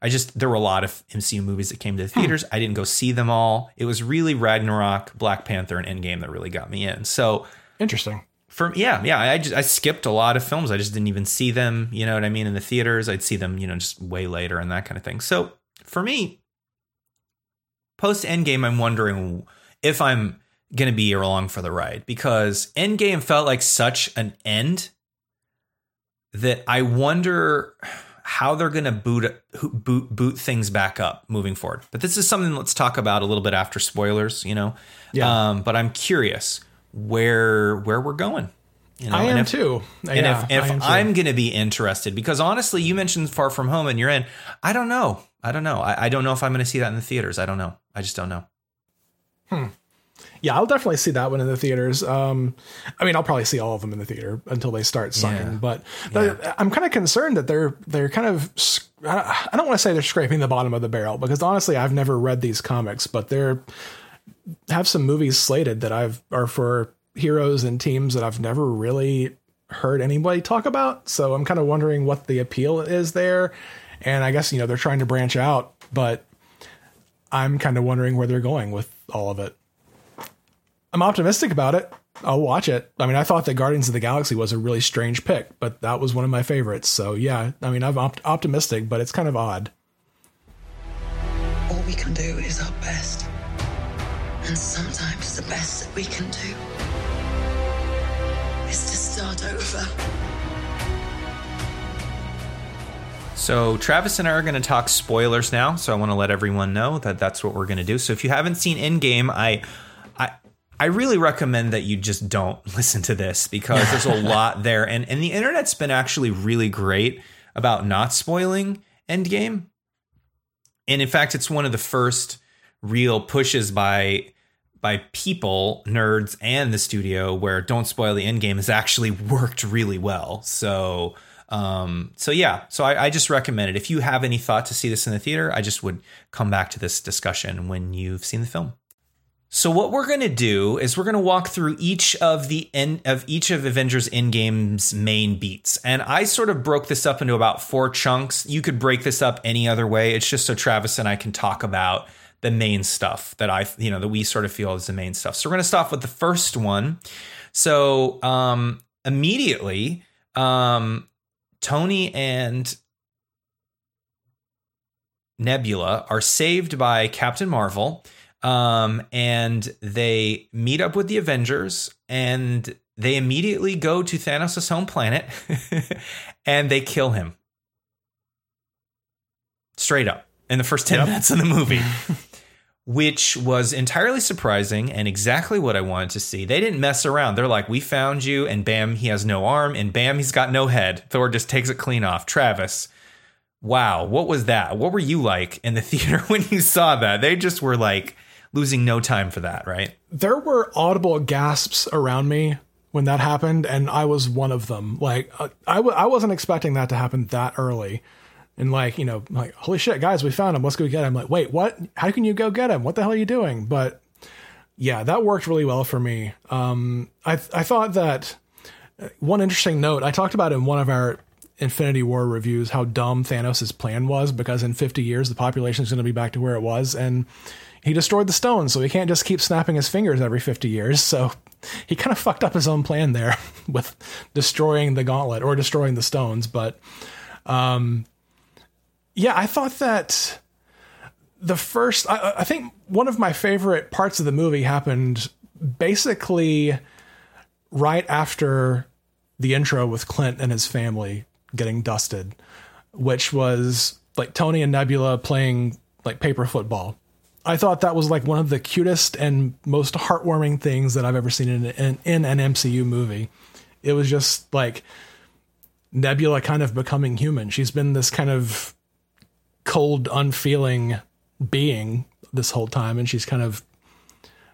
I just there were a lot of MCU movies that came to the hmm. theaters. I didn't go see them all. It was really Ragnarok, Black Panther, and Endgame that really got me in. So Interesting. For yeah, yeah, I just I skipped a lot of films. I just didn't even see them. You know what I mean in the theaters. I'd see them, you know, just way later and that kind of thing. So for me, post Endgame, I'm wondering if I'm gonna be along for the ride because Endgame felt like such an end that I wonder how they're going to boot boot boot things back up moving forward. But this is something let's talk about a little bit after spoilers, you know. Yeah. Um, but I'm curious where where we're going. You know, I am if- too. And yeah, if, if I am going to be interested, because honestly, you mentioned Far From Home and you're in. I don't know. I don't know. I, I don't know if I'm going to see that in the theaters. I don't know. I just don't know. Hmm. Yeah, I'll definitely see that one in the theaters. Um, I mean, I'll probably see all of them in the theater until they start sucking. Yeah. But but I'm kind of concerned that they're they're kind of. I don't want to say they're scraping the bottom of the barrel because honestly, I've never read these comics, but they're have some movies slated that I've are for heroes and teams that I've never really heard anybody talk about. So I'm kind of wondering what the appeal is there. And I guess you know they're trying to branch out, but I'm kind of wondering where they're going with all of it. I'm optimistic about it. I'll watch it. I mean, I thought that Guardians of the Galaxy was a really strange pick, but that was one of my favorites. So yeah, I mean, I'm opt- optimistic, but it's kind of odd. All we can do is our best. And sometimes the best that we can do is to start over. So Travis and I are going to talk spoilers now. So I want to let everyone know that that's what we're going to do. So if you haven't seen Endgame, I, I, I really recommend that you just don't listen to this because there's a lot there, and and the internet's been actually really great about not spoiling Endgame. And in fact, it's one of the first real pushes by by people, nerds, and the studio where don't spoil the end game has actually worked really well. So um so yeah so I, I just recommend it if you have any thought to see this in the theater i just would come back to this discussion when you've seen the film so what we're going to do is we're going to walk through each of the end of each of Avengers Endgame's main beats. And I sort of broke this up into about four chunks. You could break this up any other way. It's just so Travis and I can talk about the main stuff that I, you know, that we sort of feel is the main stuff. So we're going to start with the first one. So um immediately um Tony and Nebula are saved by Captain Marvel um, and they meet up with the Avengers, and they immediately go to Thanos' home planet, and they kill him straight up in the first ten minutes of the movie, which was entirely surprising and exactly what I wanted to see. They didn't mess around. They're like, "We found you," and bam, he has no arm, and bam, he's got no head. Thor just takes it clean off. Travis. Wow, what was that? What were you like in the theater when you saw that? They just were like losing no time for that, right? There were audible gasps around me when that happened, and I was one of them. Like, uh, I w- I wasn't expecting that to happen that early. And like, you know, like, holy shit, guys, we found him. Let's go get him. I'm like, wait, what? How can you go get him? What the hell are you doing? But yeah, that worked really well for me. Um, I I thought that uh, one interesting note I talked about in one of our Infinity War reviews how dumb Thanos' plan was because in 50 years the population is going to be back to where it was, and he destroyed the stones, so he can't just keep snapping his fingers every 50 years. So he kind of fucked up his own plan there with destroying the gauntlet or destroying the stones. But um, yeah, I thought that the first, I, I think one of my favorite parts of the movie happened basically right after the intro with Clint and his family getting dusted, which was like Tony and Nebula playing like paper football. I thought that was like one of the cutest and most heartwarming things that I've ever seen in, in, in an MCU movie. It was just like Nebula kind of becoming human. She's been this kind of cold, unfeeling being this whole time, and she's kind of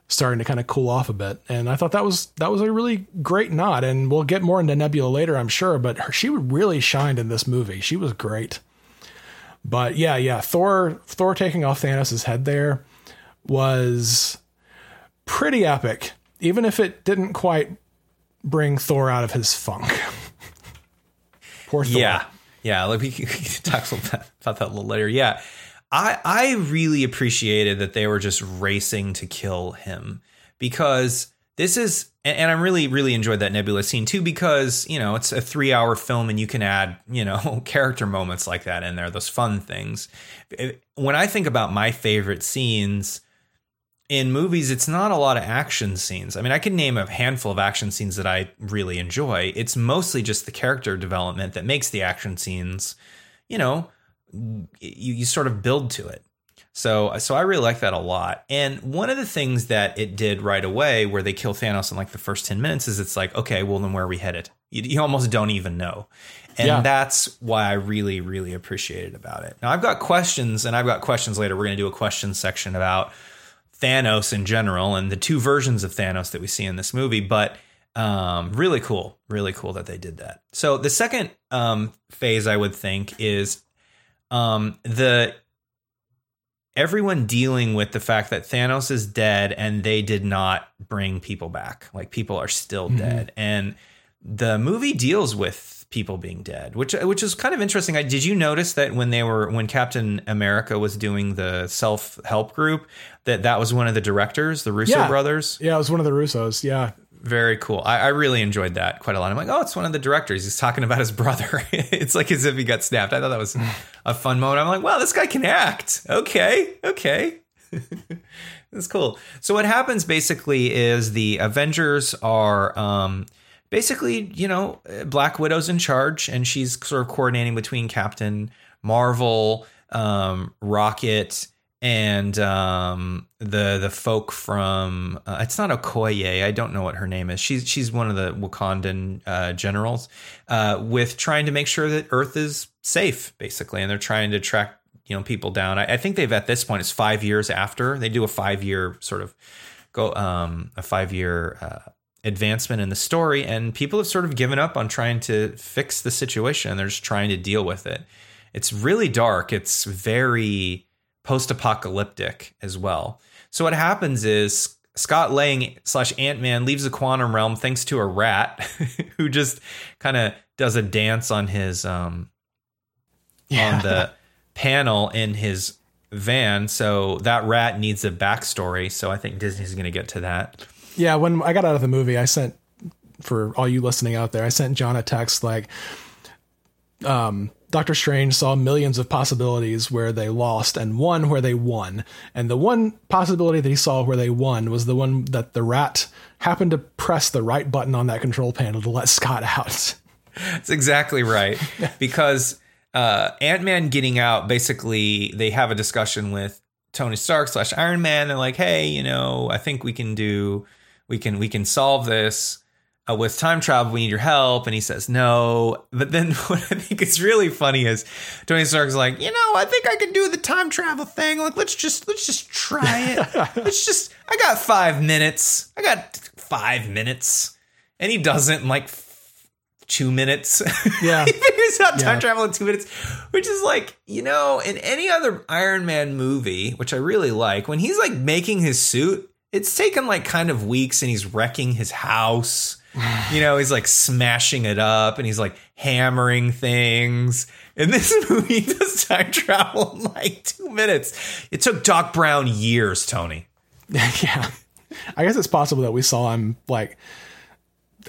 starting to kind of cool off a bit. And I thought that was that was a really great nod. And we'll get more into Nebula later, I'm sure. But her, she really shined in this movie. She was great. But yeah, yeah, Thor Thor taking off Thanos' head there was pretty epic, even if it didn't quite bring Thor out of his funk. Poor Thor. Yeah, yeah. Like we can talk about that a little later. Yeah, I I really appreciated that they were just racing to kill him because this is and, and I really really enjoyed that Nebula scene too because you know it's a three hour film and you can add you know character moments like that in there, those fun things. When I think about my favorite scenes in movies, it's not a lot of action scenes. I mean, I can name a handful of action scenes that I really enjoy. It's mostly just the character development that makes the action scenes, you know, you, you sort of build to it. So, so I really like that a lot. And one of the things that it did right away, where they kill Thanos in like the first ten minutes, is it's like, okay, well then where are we headed? You, you almost don't even know, and Yeah. that's why I really, really appreciated about it. Now I've got questions, and I've got questions later. We're going to do a question section about Thanos in general and the two versions of Thanos that we see in this movie, but um, really cool, really cool that they did that. So the second um, phase, I would think, is um, the everyone dealing with the fact that Thanos is dead and they did not bring people back. Like people are still dead, and the movie deals with people being dead, which which is kind of interesting. I, did you notice that when they were when Captain America was doing the self help group, that that was one of the directors, the Russo Yeah. brothers. Yeah, it was one of the Russos. Yeah. Very cool. I, I really enjoyed that quite a lot. I'm like, oh, it's one of the directors. He's talking about his brother. it's like as if he got snapped. I thought that was a fun moment. I'm like, wow, this guy can act. Okay, okay. That's cool. So what happens basically is the Avengers are um, basically, you know, Black Widow's in charge, and she's sort of coordinating between Captain Marvel, um, Rocket, and um, the the folk from uh, it's not Okoye. I don't know what her name is. She's she's one of the Wakandan uh, generals, uh, with trying to make sure that Earth is safe, basically, and they're trying to track you know people down. I, I think they've at this point it's five years after they do a five year sort of go um, a five year uh, advancement in the story, and people have sort of given up on trying to fix the situation. They're just trying to deal with it. It's really dark. It's very post apocalyptic as well. So what happens is Scott Lang slash Ant Man leaves the quantum realm thanks to a rat who just kind of does a dance on his um on the panel in his van. So that rat needs a backstory. So I think Disney's going to get to that. Yeah, when I got out of the movie, I sent for all you listening out there, I sent John a text like um Doctor Strange saw millions of possibilities where they lost and one where they won. And the one possibility that he saw where they won was the one that the rat happened to press the right button on that control panel to let Scott out. That's exactly right. because uh, Ant Man getting out, basically, they have a discussion with Tony Stark slash Iron Man. They're like, "Hey, you know, I think we can do, we can, we can solve this uh, with time travel. We need your help." And he says no. But then what I think is really funny is Tony Stark's like, "You know, I think I can do the time travel thing. Like, let's just, let's just try it. let's just. I got five minutes. I got five minutes." And he doesn't like two minutes. Yeah. he figures out time Yeah. travel in two minutes, which is like, you know, in any other Iron Man movie, which I really like, when he's like making his suit, it's taken like kind of weeks and he's wrecking his house. You know, he's like smashing it up and he's like hammering things. In this movie, does time travel in like two minutes. It took Doc Brown years, Tony. yeah. I guess it's possible that we saw him like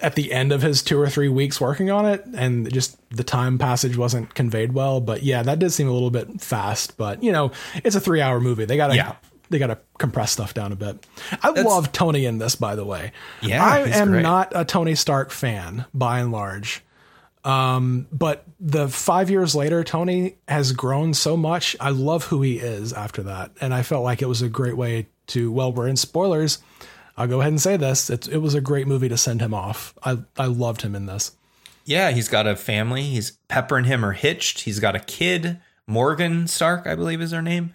at the end of his two or three weeks working on it and just the time passage wasn't conveyed well. But yeah, that did seem a little bit fast. But you know, it's a three hour movie. They gotta Yeah. They gotta compress stuff down a bit. I love Tony in this, by the way. Yeah, I am great. not a Tony Stark fan by and large. Um, but the five years later, Tony has grown so much. I love who he is after that. And I felt like it was a great way to, well, we're in spoilers. I'll go ahead and say this. It's, it was a great movie to send him off. I, I loved him in this. Yeah, he's got a family. He's Pepper and him are hitched. He's got a kid, Morgan Stark, I believe is her name.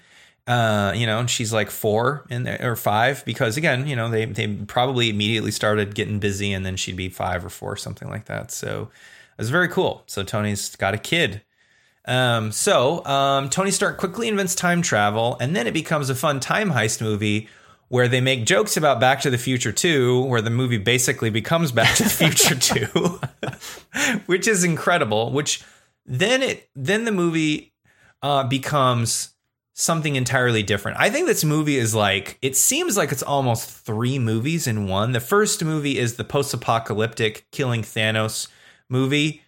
Uh, you know, and she's like four in there, or five because again, you know, they they probably immediately started getting busy, and then she'd be five or four, something like that. So it was very cool. So Tony's got a kid. Um, so um, Tony Stark quickly invents time travel, and then it becomes a fun time heist movie where they make jokes about Back to the Future 2, where the movie basically becomes Back to the Future 2, which is incredible. Which then it then the movie uh, becomes something entirely different. I think this movie is like it seems like it's almost three movies in one. The first movie is the post-apocalyptic killing Thanos movie.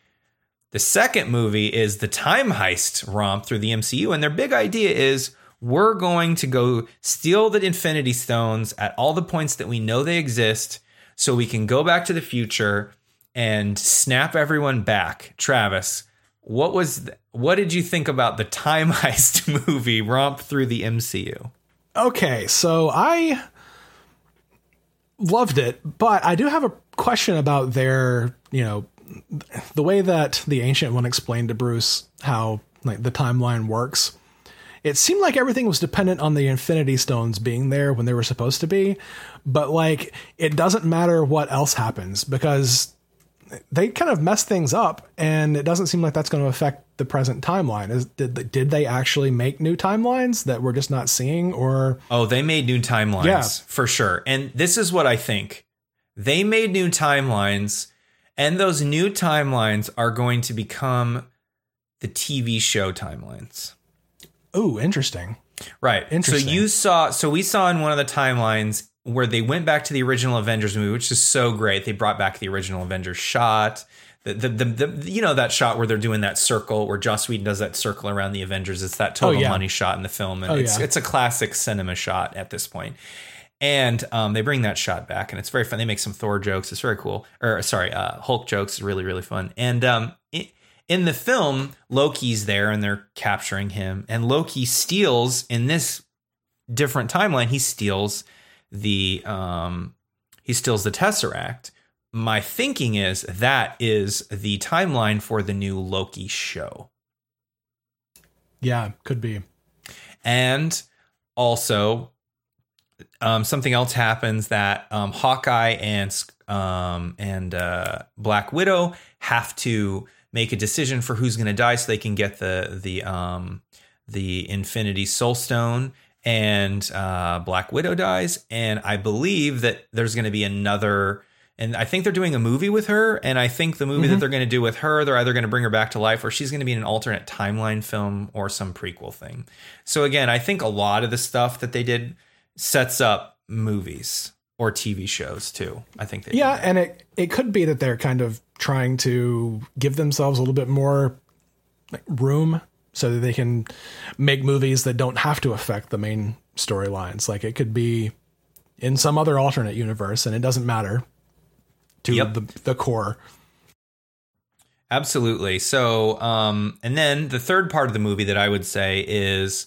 The second movie is the time heist romp through the MCU and their big idea is we're going to go steal the Infinity Stones at all the points that we know they exist so we can go back to the future and snap everyone back. Travis, what was what did you think about the time heist movie romp through the MCU? Okay, so I loved it, but I do have a question about their, you know, the way that the ancient one explained to Bruce how like the timeline works. It seemed like everything was dependent on the Infinity Stones being there when they were supposed to be, but like it doesn't matter what else happens because they kind of mess things up, and it doesn't seem like that's going to affect the present timeline. Is did did they actually make new timelines that we're just not seeing, or Oh, they made new timelines Yeah. for sure. And this is what I think. They made new timelines, and those new timelines are going to become the TV show timelines. Oh, interesting? Right. Interesting. So you saw so we saw in one of the timelines where they went back to the original Avengers movie, which is so great. They brought back the original Avengers shot. The, the, the, the you know that shot where they're doing that circle where Joss Whedon does that circle around the Avengers. It's that total Oh, yeah. money shot in the film, and Oh, it's yeah. it's a classic cinema shot at this point. And um, they bring that shot back, and it's very fun. They make some Thor jokes. It's very cool. Or sorry, uh, Hulk jokes. It's really really fun. And um, i in the film, Loki's there, and they're capturing him. And Loki steals in this different timeline. He steals the um, he steals the Tesseract. My thinking is that is the timeline for the new Loki show. Yeah, could be. And also, um, something else happens that um, Hawkeye and um, and uh, Black Widow have to make a decision for who's going to die, so they can get the the um, the Infinity Soul Stone. And uh, Black Widow dies, and I believe that there's going to be another. And I think they're doing a movie with her. And I think the movie that they're going to do with her, they're either going to bring her back to life or she's going to be in an alternate timeline film or some prequel thing. So again, I think a lot of the stuff that they did sets up movies or TV shows too. I think they Yeah, and it it could be that they're kind of trying to give themselves a little bit more like, room so that they can make movies that don't have to affect the main storylines. Like it could be in some other alternate universe, and it doesn't matter to Yep. the the core. Absolutely. So, um, and then the third part of the movie that I would say is,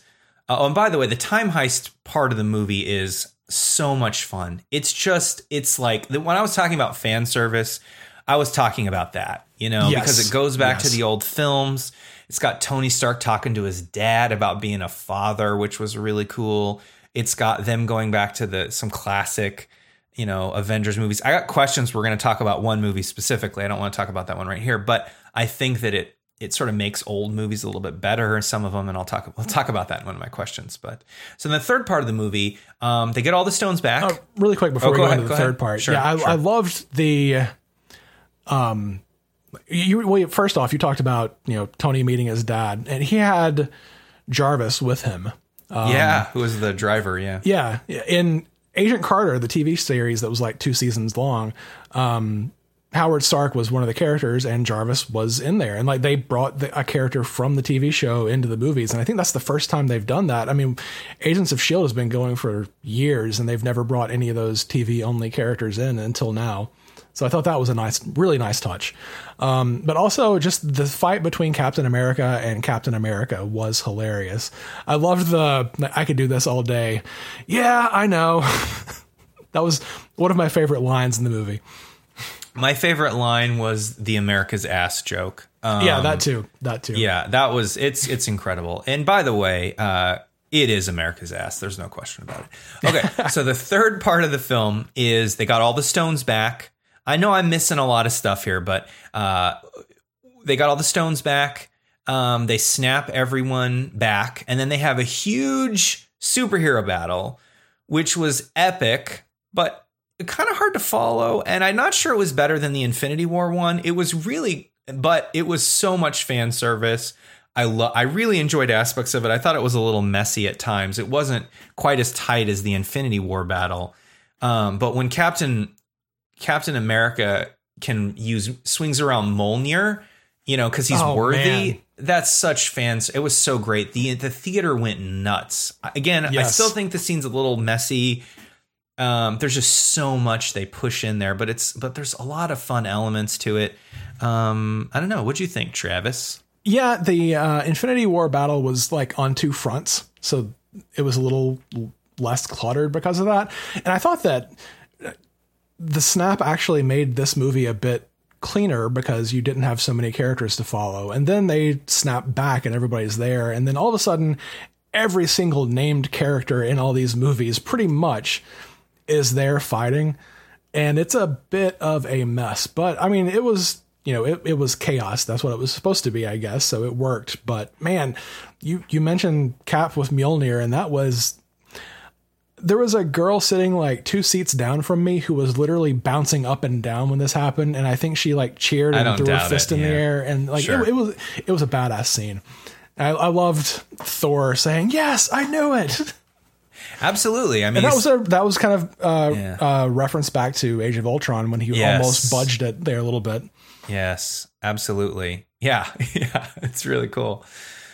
uh, oh, and by the way, the time heist part of the movie is so much fun. It's just, it's like the- when I was talking about fan service, I was talking about that, you know, Yes. because it goes back to the old films. It's got Tony Stark talking to his dad about being a father, which was really cool. It's got them going back to the some classic, you know, Avengers movies. I got questions. We're going to talk about one movie specifically. I don't want to talk about that one right here, but I think that it it sort of makes old movies a little bit better. In some of them, and I'll talk we'll talk about that in one of my questions. But so in the third part of the movie, um, they get all the stones back. Oh, really quick before Oh, we go ahead, into the third ahead. part. Sure, yeah, I, sure. I loved the. Um, you well, first off, you talked about you know Tony meeting his dad, and he had Jarvis with him. yeah, who was the driver? Yeah, Yeah, in Agent Carter, the TV series that was like two seasons long, um, Howard Stark was one of the characters, and Jarvis was in there, and like they brought the, a character from the TV show into the movies, and I think that's the first time they've done that. I mean, Agents of Shield has been going for years, and they've never brought any of those TV only characters in until now. So I thought that was a nice, really nice touch. Um, but also just the fight between Captain America and Captain America was hilarious. I loved the I could do this all day. Yeah, I know. that was one of my favorite lines in the movie. my favorite line was the America's ass joke. Um, yeah, that too. That too. Yeah, that was it's it's incredible. And by the way, uh, It is America's ass. There's no question about it. Okay, so the third part of the film is they got all the stones back. I know I'm missing a lot of stuff here, but uh, they got all the stones back. Um, they snap everyone back, and then they have a huge superhero battle, which was epic, but kind of hard to follow. And I'm not sure it was better than the Infinity War one. It was really, but it was so much fan service. I lo- I really enjoyed aspects of it. I thought it was a little messy at times. It wasn't quite as tight as the Infinity War battle. Um, but when Captain Captain America can use swings around Mjolnir, you know, because he's Oh, worthy. man. That's such fans. It was so great. the The theater went nuts. Again, I still think the scene's a little messy. Um, there's just so much they push in there, but it's but there's a lot of fun elements to it. Um, I don't know. What do you think, Travis? Yeah, the uh, Infinity War battle was like on two fronts, so it was a little less cluttered because of that. And I thought that the snap actually made this movie a bit cleaner because you didn't have so many characters to follow. And then they snap back and everybody's there, and then all of a sudden, every single named character in all these movies pretty much is there fighting. And it's a bit of a mess. But i mean it was you know it, it was chaos. That's what it was supposed to be i guess. So it worked. But man you you mentioned cap with mjolnir and that was there was a girl sitting like two seats down from me who was literally bouncing up and down when this happened and i think she like cheered and threw her fist it, in the air and like Sure. it, it was it was a badass scene I, I loved thor saying yes i knew it Absolutely. I mean, And that was a that was kind of uh, Yeah. uh, reference back to Age of Ultron when he Yes. almost budged it there a little bit. Yes, absolutely. Yeah, yeah, it's really cool.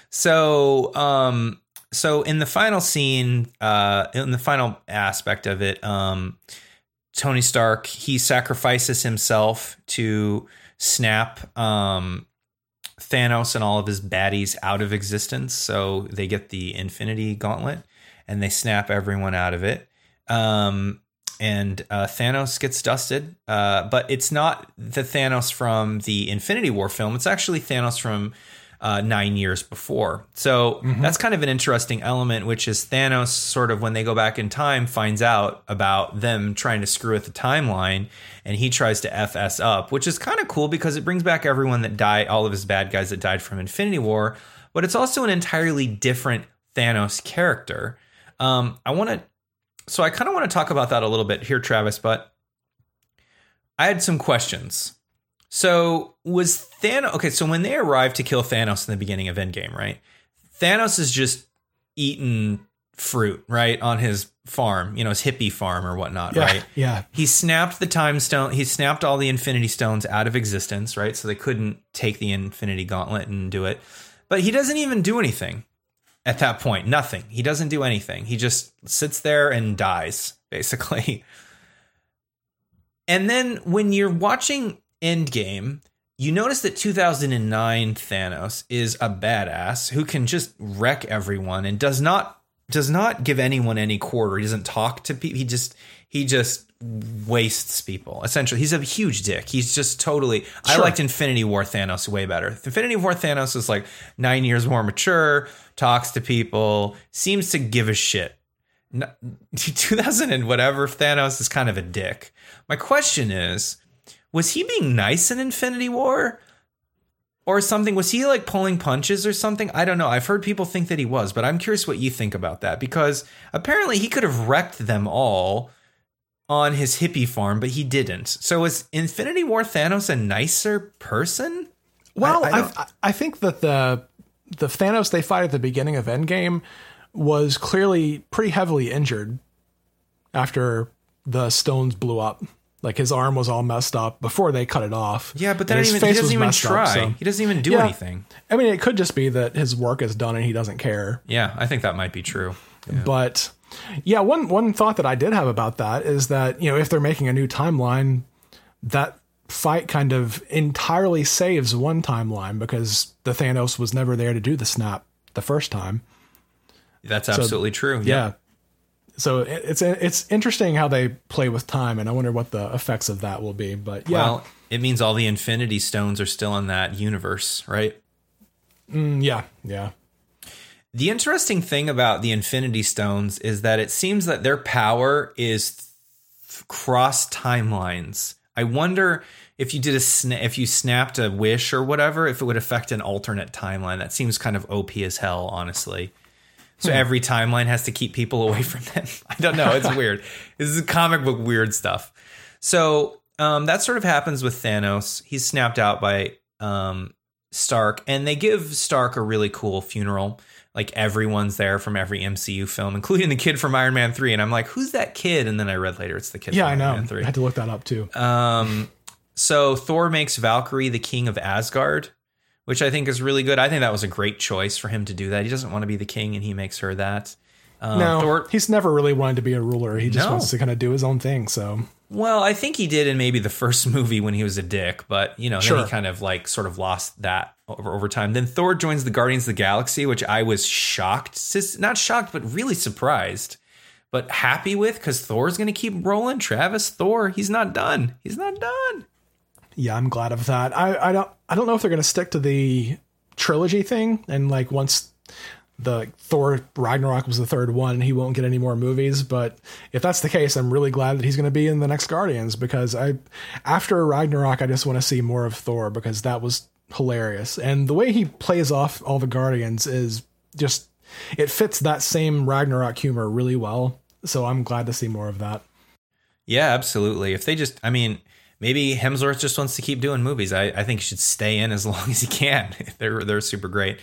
So, um, so in the final scene, uh, in the final aspect of it, um, Tony Stark he sacrifices himself to snap um, Thanos and all of his baddies out of existence. So they get the Infinity Gauntlet and they snap everyone out of it. Um, and uh, Thanos gets dusted, uh, but it's not the Thanos from the Infinity War film. It's actually Thanos from uh, nine years before. So that's kind of an interesting element, which is Thanos sort of when they go back in time finds out about them trying to screw with the timeline, and he tries to fs up, which is kind of cool because it brings back everyone that died, all of his bad guys that died from Infinity War. But it's also an entirely different Thanos character. Um, I want to so I kind of want to talk about that a little bit here, Travis, but I had some questions. So was Thanos okay? So when they arrived to kill Thanos in the beginning of Endgame, right? Thanos is just eating fruit, right, on his farm, you know, his hippie farm or whatnot, Yeah, right? yeah. He snapped the time stone. He snapped all the Infinity Stones out of existence, right? So they couldn't take the Infinity Gauntlet and do it. But he doesn't even do anything at that point. Nothing. He doesn't do anything. He just sits there and dies, basically. And then when you're watching Endgame, you notice that 2009 Thanos is a badass who can just wreck everyone and does not does not give anyone any quarter. He doesn't talk to people. He just he just wastes people. Essentially, he's a huge dick. He's just totally. I Sure. liked Infinity War Thanos way better. Infinity War Thanos is like nine years more mature, talks to people, seems to give a shit. No- 2000 and whatever Thanos is kind of a dick. My question is, was he being nice in Infinity War? Or something? Was he like pulling punches or something? I don't know. I've heard people think that he was, but I'm curious what you think about that because apparently he could have wrecked them all on his hippie farm, but he didn't. So is Infinity War Thanos a nicer person? Well, I- I, I I, I, think that the the Thanos they fight at the beginning of Endgame was clearly pretty heavily injured after the stones blew up. Like his arm was all messed up before they cut it off. Yeah, but then even, he doesn't even messed up, try. so- He doesn't even do Yeah. anything. I mean, it could just be that his work is done and he doesn't care. Yeah, I think that might be true. But yeah, one one thought that I did have about that is that you know if they're making a new timeline, that fight kind of entirely saves one timeline because the Thanos was never there to do the snap the first time. That's absolutely true. Yeah. So it's it's interesting how they play with time, and I wonder what the effects of that will be. But yeah, Well, it means all the Infinity Stones are still in that universe, right? Mm, yeah, yeah. The interesting thing about the Infinity Stones is that it seems that their power is th- cross timelines. I wonder if you did a sna- if you snapped a wish or whatever, if it would affect an alternate timeline. That seems kind of OP as hell, honestly. So every timeline has to keep people away from them. I don't know. It's weird. This is comic book weird stuff. So um, that sort of happens with Thanos. He's snapped out by um, Stark, and they give Stark a really cool funeral. Like everyone's there from every MCU film, including the kid from Iron Man 3. And I'm like, who's that kid? And then I read later it's the kid Yeah, from I Iron know. Man 3. I had to look that up too. Um, so Thor makes Valkyrie the king of Asgard, which I think is really good. I think that was a great choice for him to do that. He doesn't want to be the king, and he makes her that. Um, no, Thor. he's never really wanted to be a ruler. He just No. wants to kind of do his own thing. So Well, I think he did in maybe the first movie when he was a dick, but you know, then he kind of like sort of lost that over over time. Then Thor joins the Guardians of the Galaxy, which I was shocked, not shocked, but really surprised, but happy with because Thor's going to keep rolling. Travis Thor, he's not done. He's not done. Yeah, I'm glad of that. I, I don't I don't know if they're going to stick to the trilogy thing and like once the Thor Ragnarok was the third one, he won't get any more movies. But if that's the case, I'm really glad that he's going to be in the next Guardians because I, after Ragnarok, I just want to see more of Thor because that was hilarious. And the way he plays off all the Guardians is just, it fits that same Ragnarok humor really well. So I'm glad to see more of that. Yeah, absolutely. If they just, I mean, maybe Hemsworth just wants to keep doing movies. I, I think he should stay in as long as he can. they're they're super great.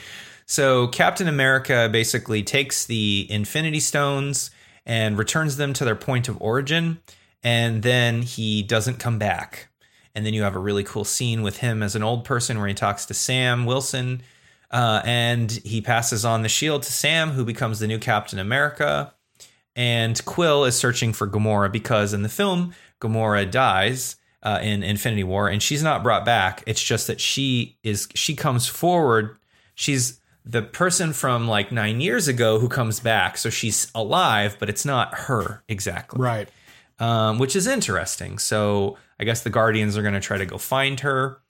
So Captain America basically takes the Infinity Stones and returns them to their point of origin, and then he doesn't come back. And then you have a really cool scene with him as an old person where he talks to Sam Wilson, uh, and he passes on the shield to Sam, who becomes the new Captain America and Quill is searching for Gamora because in the film Gamora dies uh, in Infinity War and she's not brought back. It's just that she is she comes forward. She's the person from like nine years ago who comes back, so she's alive, but it's not her exactly, Right. um, which is interesting. So I guess the Guardians are going to try to go find her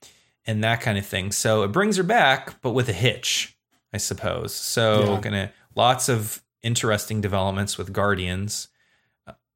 and that kind of thing. So it brings her back, but with a hitch, I suppose. So Yeah. gonna lots of interesting developments with Guardians,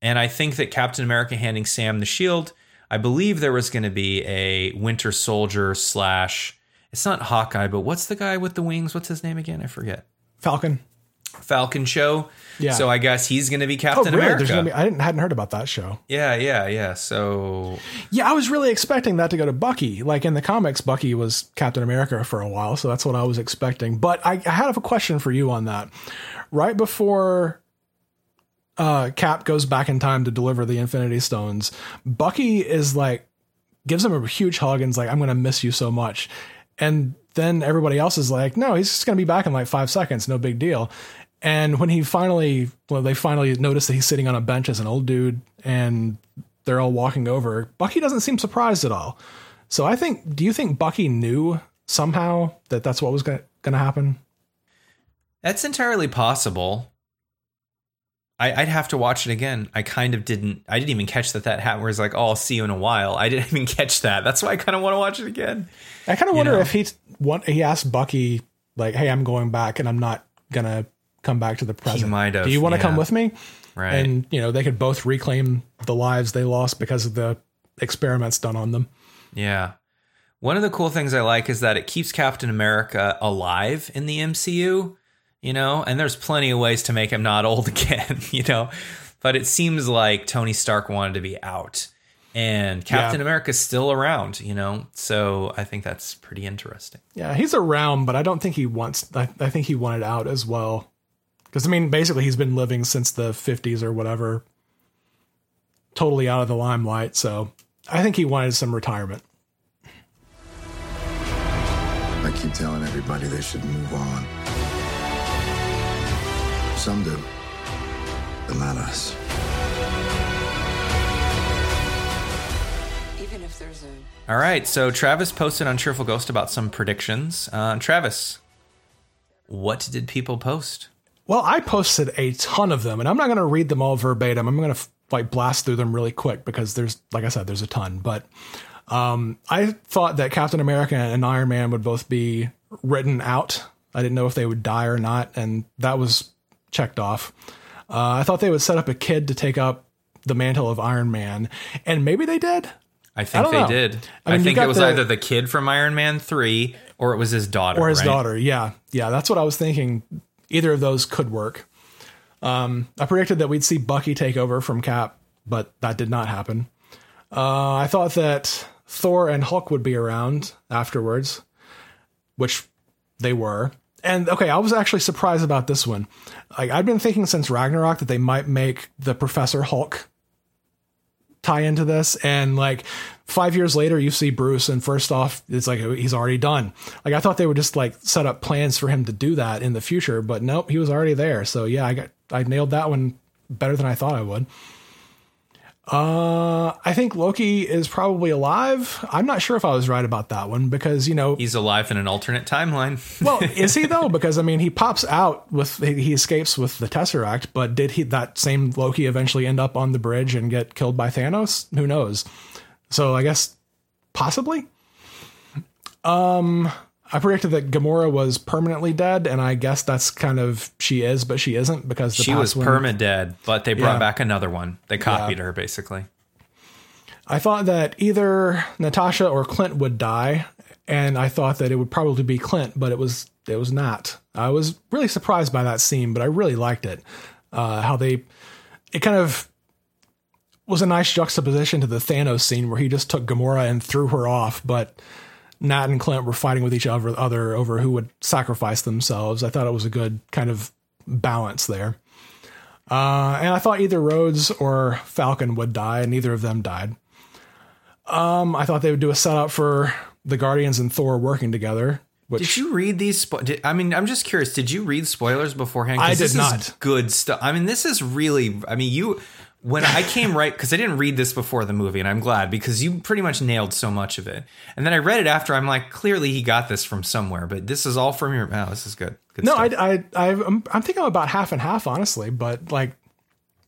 and I think that Captain America handing Sam the shield. I believe there was going to be a Winter Soldier slash. It's not Hawkeye, but what's the guy with the wings? What's his name again? I forget. Falcon. Falcon show. Yeah. So I guess he's going to be Oh, Captain really? America. There's gonna be, I didn't, hadn't heard about that show. yeah, yeah, yeah. So Yeah, I was really expecting that to go to Bucky. Like in the comics, Bucky was Captain America for a while, so that's what I was expecting. But I, I have a question for you on that. Right before uh, Cap goes back in time to deliver the Infinity Stones, Bucky is like, gives him a huge hug and's like, I'm going to miss you so much. And then everybody else is like, no, he's just going to be back in like five seconds, no big deal. And when he finally, well, they finally notice that he's sitting on a bench as an old dude and they're all walking over, Bucky doesn't seem surprised at all. So I think, do you think Bucky knew somehow that that's what was going to happen? That's entirely possible. I, I'd have to watch it again. I kind of didn't. I didn't even catch that that happened. Where it's like, "Oh, I'll see you in a while." I didn't even catch that. That's why I kind of want to watch it again. I kind of wonder know? if he what he asked Bucky like, "Hey, I'm going back and I'm not gonna come back to the present. might have, Do you want to yeah. come with me?" Right. And you know they could both reclaim the lives they lost because of the experiments done on them. Yeah. One of the cool things I like is that it keeps Captain America alive in the MCU, you know, and there's plenty of ways to make him not old again, you know. But it seems like Tony Stark wanted to be out and Captain Yeah. America's still around, you know. So I think that's pretty interesting. Yeah, he's around, but I don't think he wants. I, I think he wanted out as well. Because I mean, basically, he's been living since the '50s or whatever, totally out of the limelight. So I think he wanted some retirement. I keep telling everybody they should move on. Some do, but not us. Even if there's a All right, so Travis posted on Cheerful Ghost about some predictions. Uh, Travis, what did people post? Well, I posted a ton of them, and I'm not going to read them all verbatim. I'm going to like blast through them really quick because there's, like I said, there's a ton. But um, I thought that Captain America and Iron Man would both be written out I didn't know if they would die or not, and that was checked off. Uh, I thought they would set up a kid to take up the mantle of Iron Man, and maybe they did. I think don't they know. did. I I, mean, you think it was the- either the kid from Iron Man 3 or it was his daughter. or his right? daughter. Yeah, yeah, that's what I was thinking. Either of those could work. Um, I predicted that we'd see Bucky take over from Cap, but that did not happen. Uh, I thought that Thor and Hulk would be around afterwards, which they were. And okay, I was actually surprised about this one. Like I've been thinking since Ragnarok that they might make the Professor Hulk tie into this. And like five years later you see bruce and first off it's like he's already done. Like i thought they would just like set up plans for him to do that in the future but nope he was already there. So yeah i got i nailed that one better than i thought i would uh i think loki is probably alive i'm not sure if i was right about that one because you know He's alive in an alternate timeline. well, is he though? Because I mean, he pops out with he he escapes with the Tesseract, but did he that same Loki eventually end up on the bridge and get killed by Thanos? Who knows? So I guess possibly. Um, I predicted that Gamora was permanently dead, and I guess that's kind of she is, but she isn't because the she was one- perma dead, but they brought Yeah. back another one. They copied her basically. I thought that either Natasha or Clint would die, and I thought that it would probably be Clint, but it was it was not. I was really surprised by that scene, but I really liked it. Uh, how they it kind of was a nice juxtaposition to the Thanos scene where he just took Gamora and threw her off, but Nat and Clint were fighting with each other, other over who would sacrifice themselves. I thought it was a good kind of balance there. Uh, and I thought either Rhodes or Falcon would die, and neither of them died. Um, I thought they would do a setup for the Guardians and Thor working together. Which Did you read these? Spo- did, I mean, I'm just curious. Did you read spoilers beforehand? I this did is not. good stuff. I mean, this is really. I mean, you. When I came right, because I didn't read this before the movie, and I'm glad because you pretty much nailed so much of it. And then I read it after. I'm like, clearly he got this from somewhere, but this is all from your. Oh, this is good. good no, stuff. I, I, I, I'm, I'm thinking I'm about half and half, honestly. But like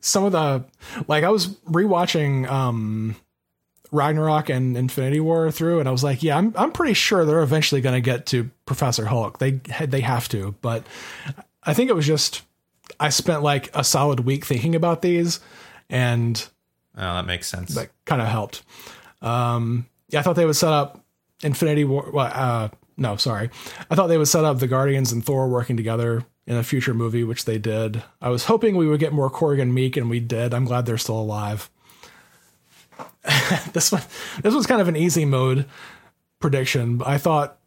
some of the, like I was rewatching um, Ragnarok and Infinity War through, and I was like, yeah, I'm, I'm pretty sure they're eventually going to get to Professor Hulk. They, they have to, but I think it was just I spent like a solid week thinking about these, and oh, that makes sense. that kind of helped. Um, yeah, I thought they would set up Infinity War. Well, uh, no, sorry. I thought they would set up the Guardians and Thor working together in a future movie, which they did. I was hoping we would get more Korg and Miek, and we did. I'm glad they're still alive. this one, this was kind of an easy mode prediction. I thought.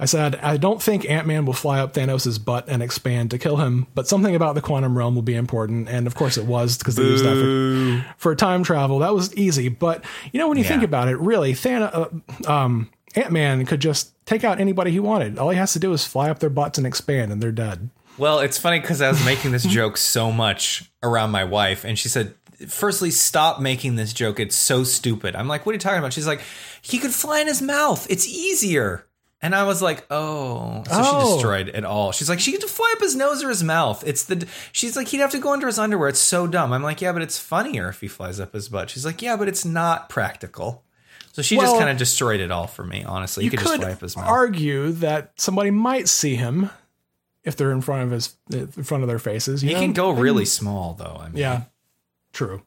I said, I don't think Ant Man will fly up Thanos' butt and expand to kill him, but something about the quantum realm will be important. And of course it was because they used that for, for time travel. That was easy. But you know, when you think about it, really, Thanos, uh, um, Ant Man could just take out anybody he wanted. All he has to do is fly up their butts and expand, and they're dead. Well, it's funny because I was making this joke so much around my wife, and she said, Firstly, stop making this joke. It's so stupid. I'm like, What are you talking about? She's like, He could fly in his mouth. It's easier. And I was like, Oh. So Oh. she destroyed it all. She's like, She could fly up his nose or his mouth. It's the. She's like, He'd have to go under his underwear. It's so dumb. I'm like, Yeah, but it's funnier if he flies up his butt. She's like, Yeah, but it's not practical. So she just kind of destroyed it all for me, honestly. You he could, could just fly up his mouth. argue that somebody might see him if they're in front of his in front of their faces. You he know? can go really small, though. I mean, Yeah, true.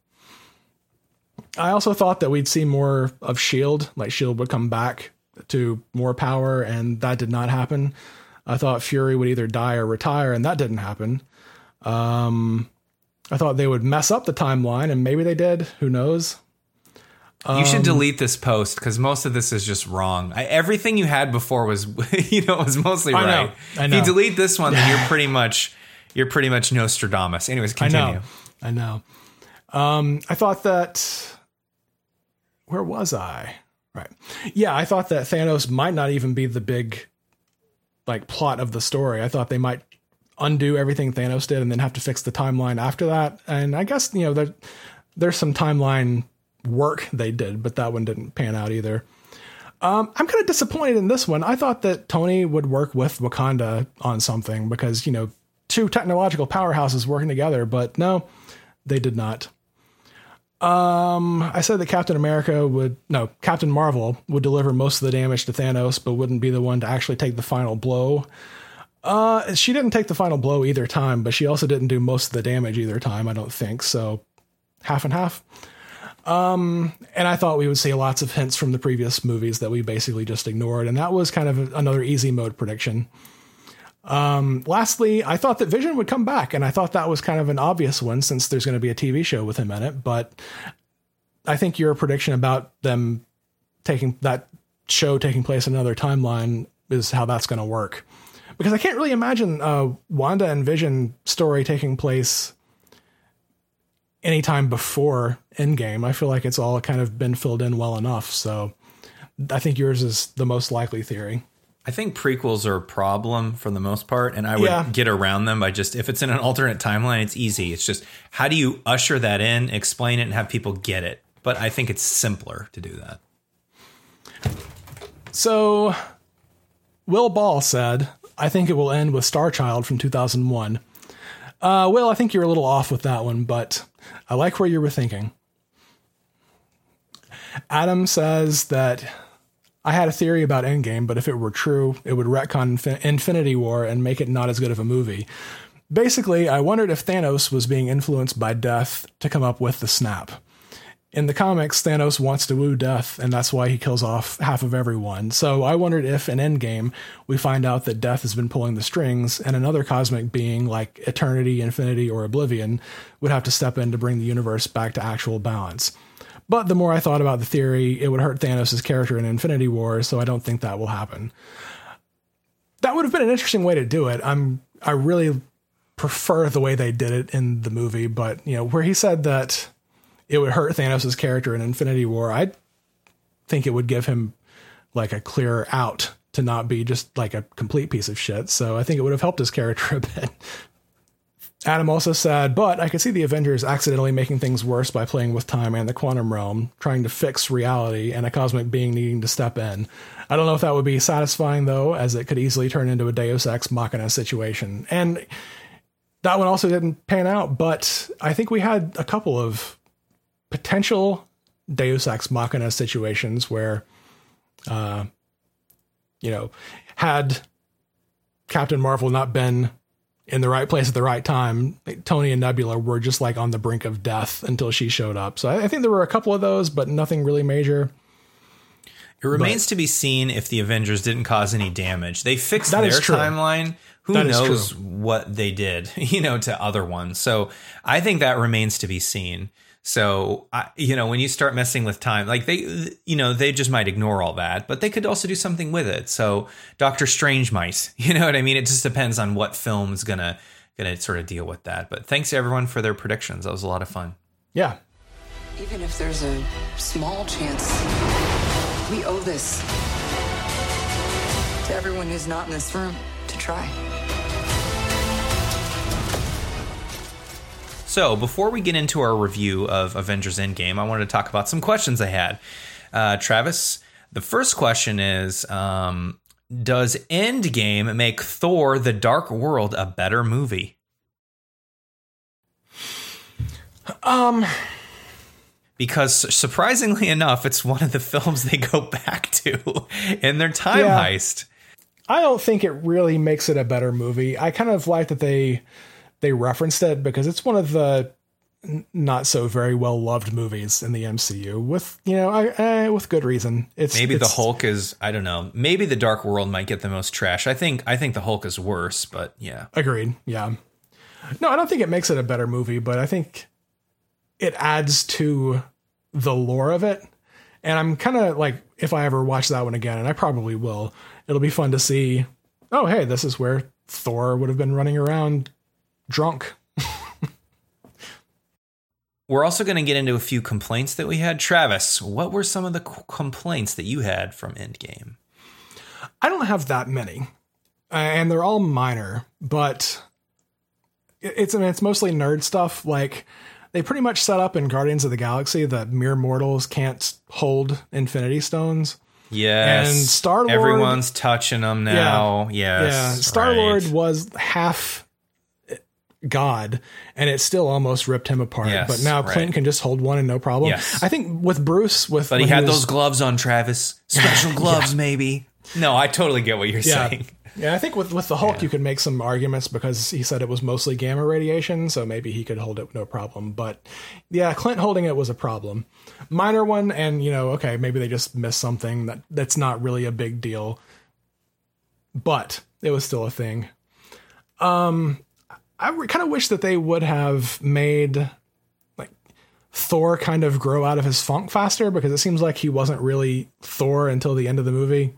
I also thought that we'd see more of Shield, like Shield would come back to more power, and that did not happen. I thought Fury would either die or retire, and that didn't happen. Um, I thought they would mess up the timeline, and maybe they did. Who knows? You Um, should delete this post because most of this is just wrong. I, everything you had before was, you know, was mostly I know, right. I If you delete this one, then you're pretty much, you're pretty much Nostradamus. Anyways, I continue. know. I know. Um, I thought that. Where was I? Right. Yeah, I thought that Thanos might not even be the big, like, plot of the story. I thought they might undo everything Thanos did and then have to fix the timeline after that. And I guess you know there, there's some timeline work they did, but that one didn't pan out either. Um, I'm kind of disappointed in this one. I thought that Tony would work with Wakanda on something because you know two technological powerhouses working together, but no, they did not. Um, I said that Captain America would no Captain Marvel would deliver most of the damage to Thanos, but wouldn't be the one to actually take the final blow. Uh, she didn't take the final blow either time, but she also didn't do most of the damage either time. I don't think so. Half and half. Um, and I thought we would see lots of hints from the previous movies that we basically just ignored, and that was kind of another easy mode prediction. Um, lastly, I thought that Vision would come back, and I thought that was kind of an obvious one since there's going to be a TV show with him in it. But I think your prediction about them taking that show taking place in another timeline is how that's going to work. Because I can't really imagine uh, Wanda and Vision story taking place anytime before Endgame. I feel like it's all kind of been filled in well enough. So I think yours is the most likely theory. I think prequels are a problem for the most part, and I would Yeah. get around them by just if it's in an alternate timeline, it's easy. It's just how do you usher that in, explain it, and have people get it. But I think it's simpler to do that. So, Will Ball said, I think it will end with Star Child from 2001. Uh, Will, I think you're a little off with that one, but I like where you were thinking. Adam says that I had a theory about Endgame, but if it were true, it would retcon Infin- Infinity War and make it not as good of a movie. Basically, I wondered if Thanos was being influenced by death to come up with the snap. In the comics, Thanos wants to woo death, and that's why he kills off half of everyone. So I wondered if in Endgame we find out that death has been pulling the strings, and another cosmic being like Eternity, Infinity, or Oblivion would have to step in to bring the universe back to actual balance. But the more I thought about the theory, it would hurt Thanos' character in Infinity War, so I don't think that will happen. That would have been an interesting way to do it. I'm I really prefer the way they did it in the movie, but you know, where he said that it would hurt Thanos' character in Infinity War, I think it would give him like a clear out to not be just like a complete piece of shit. So I think it would have helped his character a bit. Adam also said, but I could see the Avengers accidentally making things worse by playing with time and the quantum realm, trying to fix reality, and a cosmic being needing to step in. I don't know if that would be satisfying, though, as it could easily turn into a Deus Ex Machina situation. And that one also didn't pan out, but I think we had a couple of potential Deus Ex Machina situations where, uh, you know, had Captain Marvel not been in the right place at the right time, Tony and Nebula were just like on the brink of death until she showed up. So I think there were a couple of those, but nothing really major. It remains to be seen if the Avengers didn't cause any damage. They fixed their timeline. Who That knows what they did, you know, to other ones. So I think that remains to be seen. So, I, you know, when you start messing with time, like they, you know, they just might ignore all that, but they could also do something with it. So Doctor Strange mice, you know what I mean? It just depends on what film is gonna gonna sort of deal with that. But thanks to everyone for their predictions. That was a lot of fun. Yeah. Even if there's a small chance, we owe this to everyone who's not in this room to try. So, before we get into our review of Avengers Endgame, I wanted to talk about some questions I had. Uh, Travis, the first question is um, Does Endgame make Thor the Dark World a better movie? Um, Because surprisingly enough, it's one of the films they go back to in their time Yeah. heist. I don't think it really makes it a better movie. I kind of like that they they referenced it because it's one of the not so very well loved movies in the MCU with you know I, eh, with good reason. It's Maybe the Hulk is I don't know. Maybe the Dark World might get the most trash. I think I think the Hulk is worse, but yeah. Agreed. Yeah. No, I don't think it makes it a better movie, but I think it adds to the lore of it. And I'm kind of like, if I ever watch that one again, and I probably will, it'll be fun to see. Oh, hey, this is where Thor would have been running around drunk. We're also going to get into a few complaints that we had. Travis, what were some of the complaints that you had from Endgame? I don't have that many, and they're all minor, but it's I mean, it's mostly nerd stuff. Like they pretty much set up in Guardians of the Galaxy that mere mortals can't hold Infinity Stones. Yes, And Star-Lord- Everyone's touching them now. yeah, Yes, Star Lord right. was half God, and it still almost ripped him apart. Yes, but now right. Clint can just hold one and no problem. Yes. I think with Bruce, with But he had was- those gloves on, Travis. Special gloves, maybe. No, I totally get what you're Yeah. saying. Yeah, I think with with the Hulk, Yeah. you could make some arguments because he said it was mostly gamma radiation, so maybe he could hold it no problem. But yeah, Clint holding it was a problem, minor one, and you know, okay, maybe they just missed something that that's not really a big deal, but it was still a thing. Um, I kind of wish that they would have made like Thor kind of grow out of his funk faster because it seems like he wasn't really Thor until the end of the movie.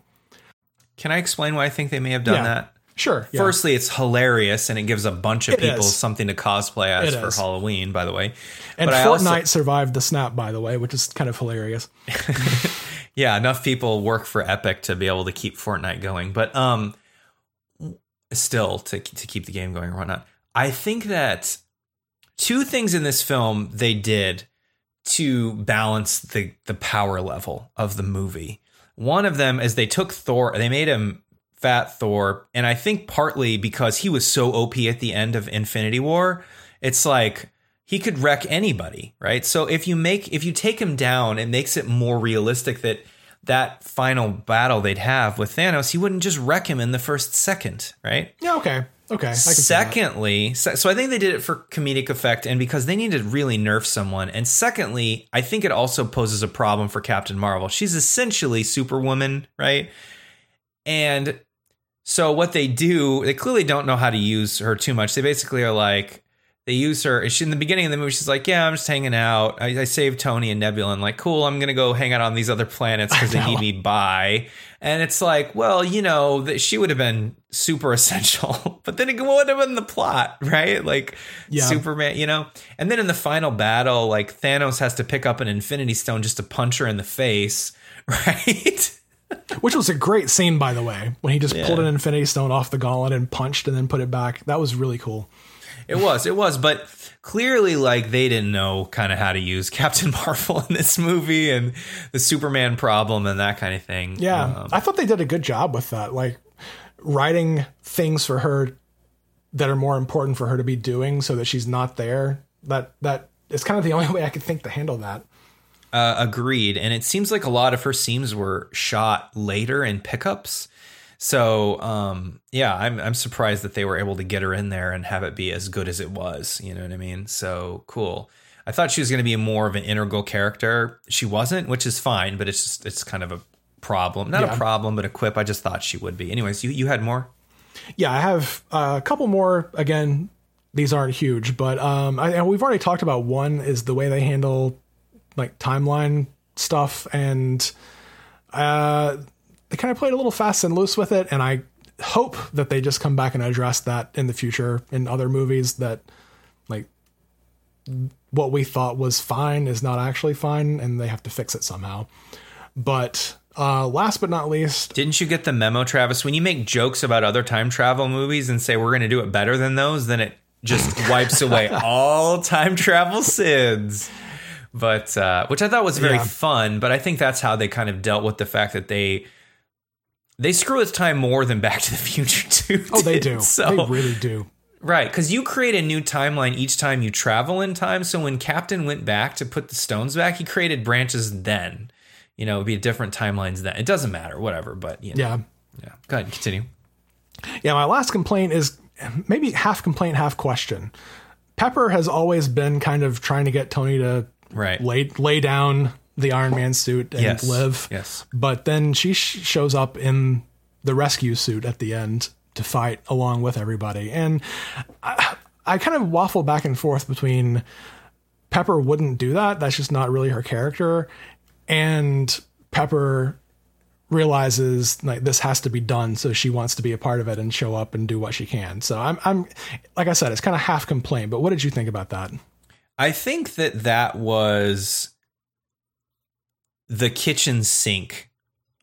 Can I explain why I think they may have done Yeah. that? Sure. yeah. Firstly, it's hilarious and it gives a bunch of It people is. something to cosplay as It for is. Halloween, by the way. And But Fortnite also- survived the snap, by the way, which is kind of hilarious. yeah, enough people work for Epic to be able to keep Fortnite going, but um, still to to keep the game going or whatnot. I think that two things in this film they did to balance the the power level of the movie. One of them is they took Thor, they made him fat Thor, and I think partly because he was so OP at the end of Infinity War, it's like he could wreck anybody, right? So if you make if you take him down, it makes it more realistic that that final battle they'd have with Thanos, he wouldn't just wreck him in the first second, right? Yeah, okay. Okay. I can see that. Secondly, so, so I think they did it for comedic effect and because they needed to really nerf someone. And secondly, I think it also poses a problem for Captain Marvel. She's essentially Superwoman, right? And so what they do, they clearly don't know how to use her too much. They basically are like, they use her. She in the beginning of the movie, she's like, "Yeah, I'm just hanging out. I, I saved Tony and Nebula. And like, cool. I'm gonna go hang out on these other planets because they need me by." And it's like, well, you know, that she would have been super essential, but then it would have been the plot, right? Like Yeah. Superman, you know. And then in the final battle, like Thanos has to pick up an Infinity Stone just to punch her in the face, right? Which was a great scene, by the way, when he just pulled an Infinity Stone off the gauntlet and punched and then put it back. That was really cool. It was, it was, but clearly, like they didn't know kind of how to use Captain Marvel in this movie and the Superman problem and that kind of thing. Yeah. Um, I thought they did a good job with that. Like writing things for her that are more important for her to be doing so that she's not there. That that is kind of the only way I could think to handle that. uh, agreed. And it seems like a lot of her scenes were shot later in pickups. So um, yeah, I'm I'm surprised that they were able to get her in there and have it be as good as it was. You know what I mean? So cool. I thought she was going to be more of an integral character. She wasn't, which is fine, but it's just it's kind of a problem. Not Yeah. a problem, but a quip. I just thought she would be. Anyways, you you had more. Yeah, I have uh, a couple more. Again, these aren't huge, but um, I, we've already talked about one is the way they handle like timeline stuff, and uh, they kind of played a little fast and loose with it. And I hope that they just come back and address that in the future in other movies. That like what we thought was fine is not actually fine, and they have to fix it somehow. But uh, last but not least, Didn't you get the memo, Travis? When you make jokes about other time travel movies and say we're going to do it better than those, then it just wipes away all time travel sins. But uh, which I thought was very Yeah. fun. But I think that's how they kind of dealt with the fact that they they screw with time more than Back to the Future too. oh, they do, So they really do. Right, because you create a new timeline each time you travel in time. So when Captain went back to put the stones back, he created branches then. You know, it'd be different timelines then. It doesn't matter, whatever. But you know, Yeah. yeah. Go ahead, continue. Yeah, my last complaint is maybe half complaint, half question. Pepper has always been kind of trying to get Tony to Right. lay lay down the Iron Man suit and Yes. live. Yes. But then she sh- shows up in the rescue suit at the end to fight along with everybody, and I, I kind of waffle back and forth between Pepper wouldn't do that. That's just not really her character, and Pepper realizes like this has to be done so she wants to be a part of it and show up and do what she can so i'm i'm like i said it's kind of half complaint but what did you think about that I think that that was the kitchen sink.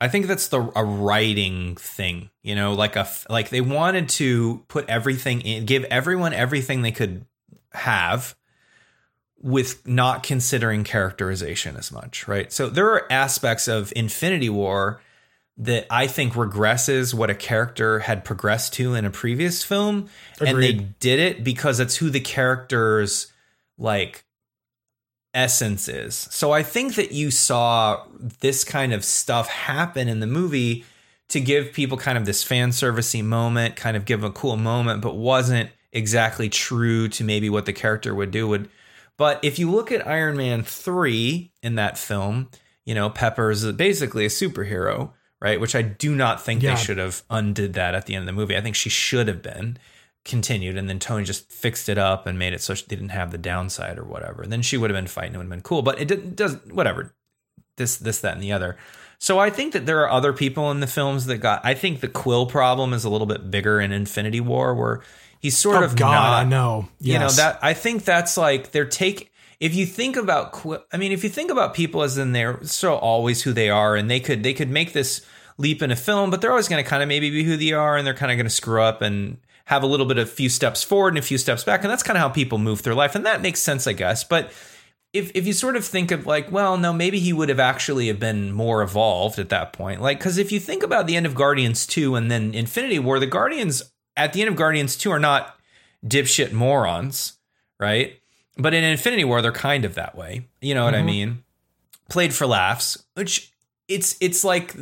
I think that's the a writing thing, you know, like a like they wanted to put everything in, give everyone everything they could have with not considering characterization as much, right? So there are aspects of Infinity War that I think regresses what a character had progressed to in a previous film and they did it because it's who the character's like essence is. So I think that you saw this kind of stuff happen in the movie to give people kind of this fan servicey moment, kind of give a cool moment, but wasn't exactly true to maybe what the character would do. Would but if you look at Iron Man 3 in that film, you know, Pepper's basically a superhero, right? Which I do not think Yeah. they should have undid that at the end of the movie. I think she should have been continued and then Tony just fixed it up and made it so she didn't have the downside or whatever. And then she would have been fighting, it would have been cool. But it didn't- does whatever. This, this, that, and the other. So I think that there are other people in the films that got. I think the Quill problem is a little bit bigger in Infinity War, where he's sort Oh of God, not, I know. you know that I think that's like they're take if you think about Quill I mean if you think about people as in they're so always who they are and they could they could make this leap in a film but they're always going to kind of maybe be who they are and they're kind of going to screw up and have a little bit of few steps forward and a few steps back and that's kind of how people move through life and that makes sense I guess but if if you sort of think of like, well, no, maybe he would have actually have been more evolved at that point. Like, because if you think about the end of Guardians 2 and then Infinity War, the Guardians at the end of Guardians 2 are not dipshit morons, right? But in Infinity War, they're kind of that way. You know what I mm-hmm. mean? Played for laughs, which it's it's like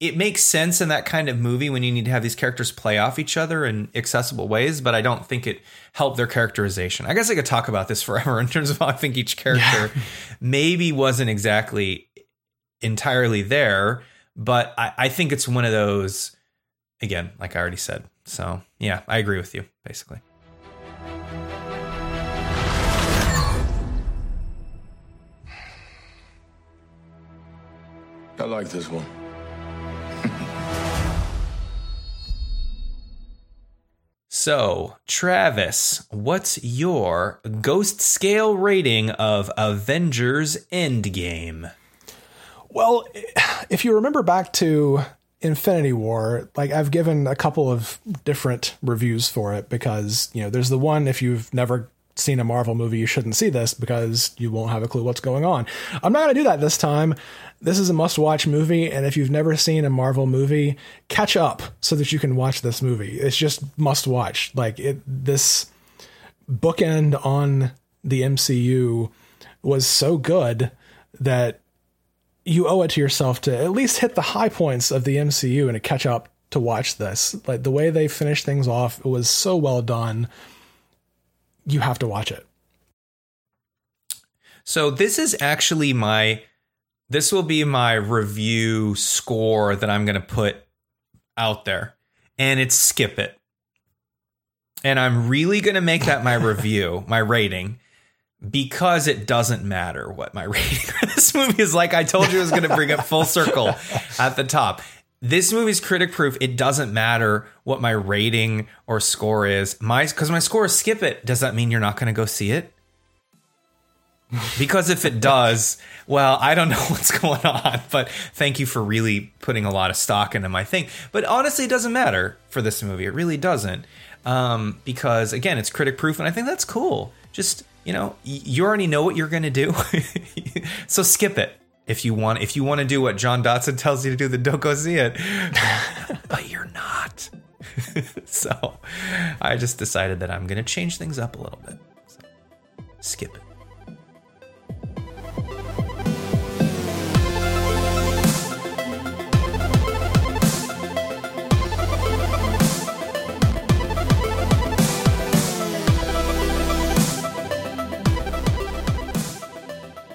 it makes sense in that kind of movie when you need to have these characters play off each other in accessible ways, but I don't think it helped their characterization. I guess I could talk about this forever in terms of how I think each character maybe wasn't exactly entirely there, but I, I think it's one of those, again, like I already said. So, yeah, I agree with you, basically. I like this one. So, Travis, what's your ghost scale rating of Avengers Endgame? Well, if you remember back to Infinity War, like I've given a couple of different reviews for it because, you know, there's the one if you've never seen a Marvel movie, you shouldn't see this because you won't have a clue what's going on. I'm not going to do that this time. This is a must watch movie. And if you've never seen a Marvel movie, catch up so that you can watch this movie. It's just must watch. Like it, this bookend on the MCU was so good that you owe it to yourself to at least hit the high points of the MCU and to catch up to watch this. Like the way they finished things off, it was so well done. You have to watch it. So, this is actually my this will be my review score that I'm going to put out there. And it's skip it. And I'm really going to make that my review, my rating because it doesn't matter what my rating for this movie is like. I told you I was going to bring it full circle at the top. This movie's critic proof. It doesn't matter what my rating or score is. My because my score is skip it. Does that mean you're not going to go see it? Because if it does, well, I don't know what's going on. But thank you for really putting a lot of stock into my thing. But honestly, it doesn't matter for this movie. It really doesn't. Um, because again, it's critic proof, and I think that's cool. Just you know, you already know what you're going to do, so skip it if you want. If you want to do what John Dotson tells you to do, then don't go see it. but you're not. so I just decided that I'm going to change things up a little bit. So, skip it.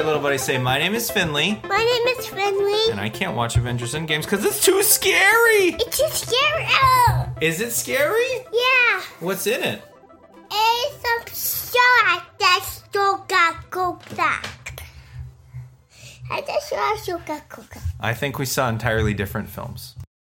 Right, little buddy, say, My name is Finley, My name is Finley. and I can't watch Avengers Endgames because it's too scary. It's too scary. Oh, Is it scary? yeah. What's in it? It's a shot that still got go back. I just saw a got cook. I think we saw entirely different films.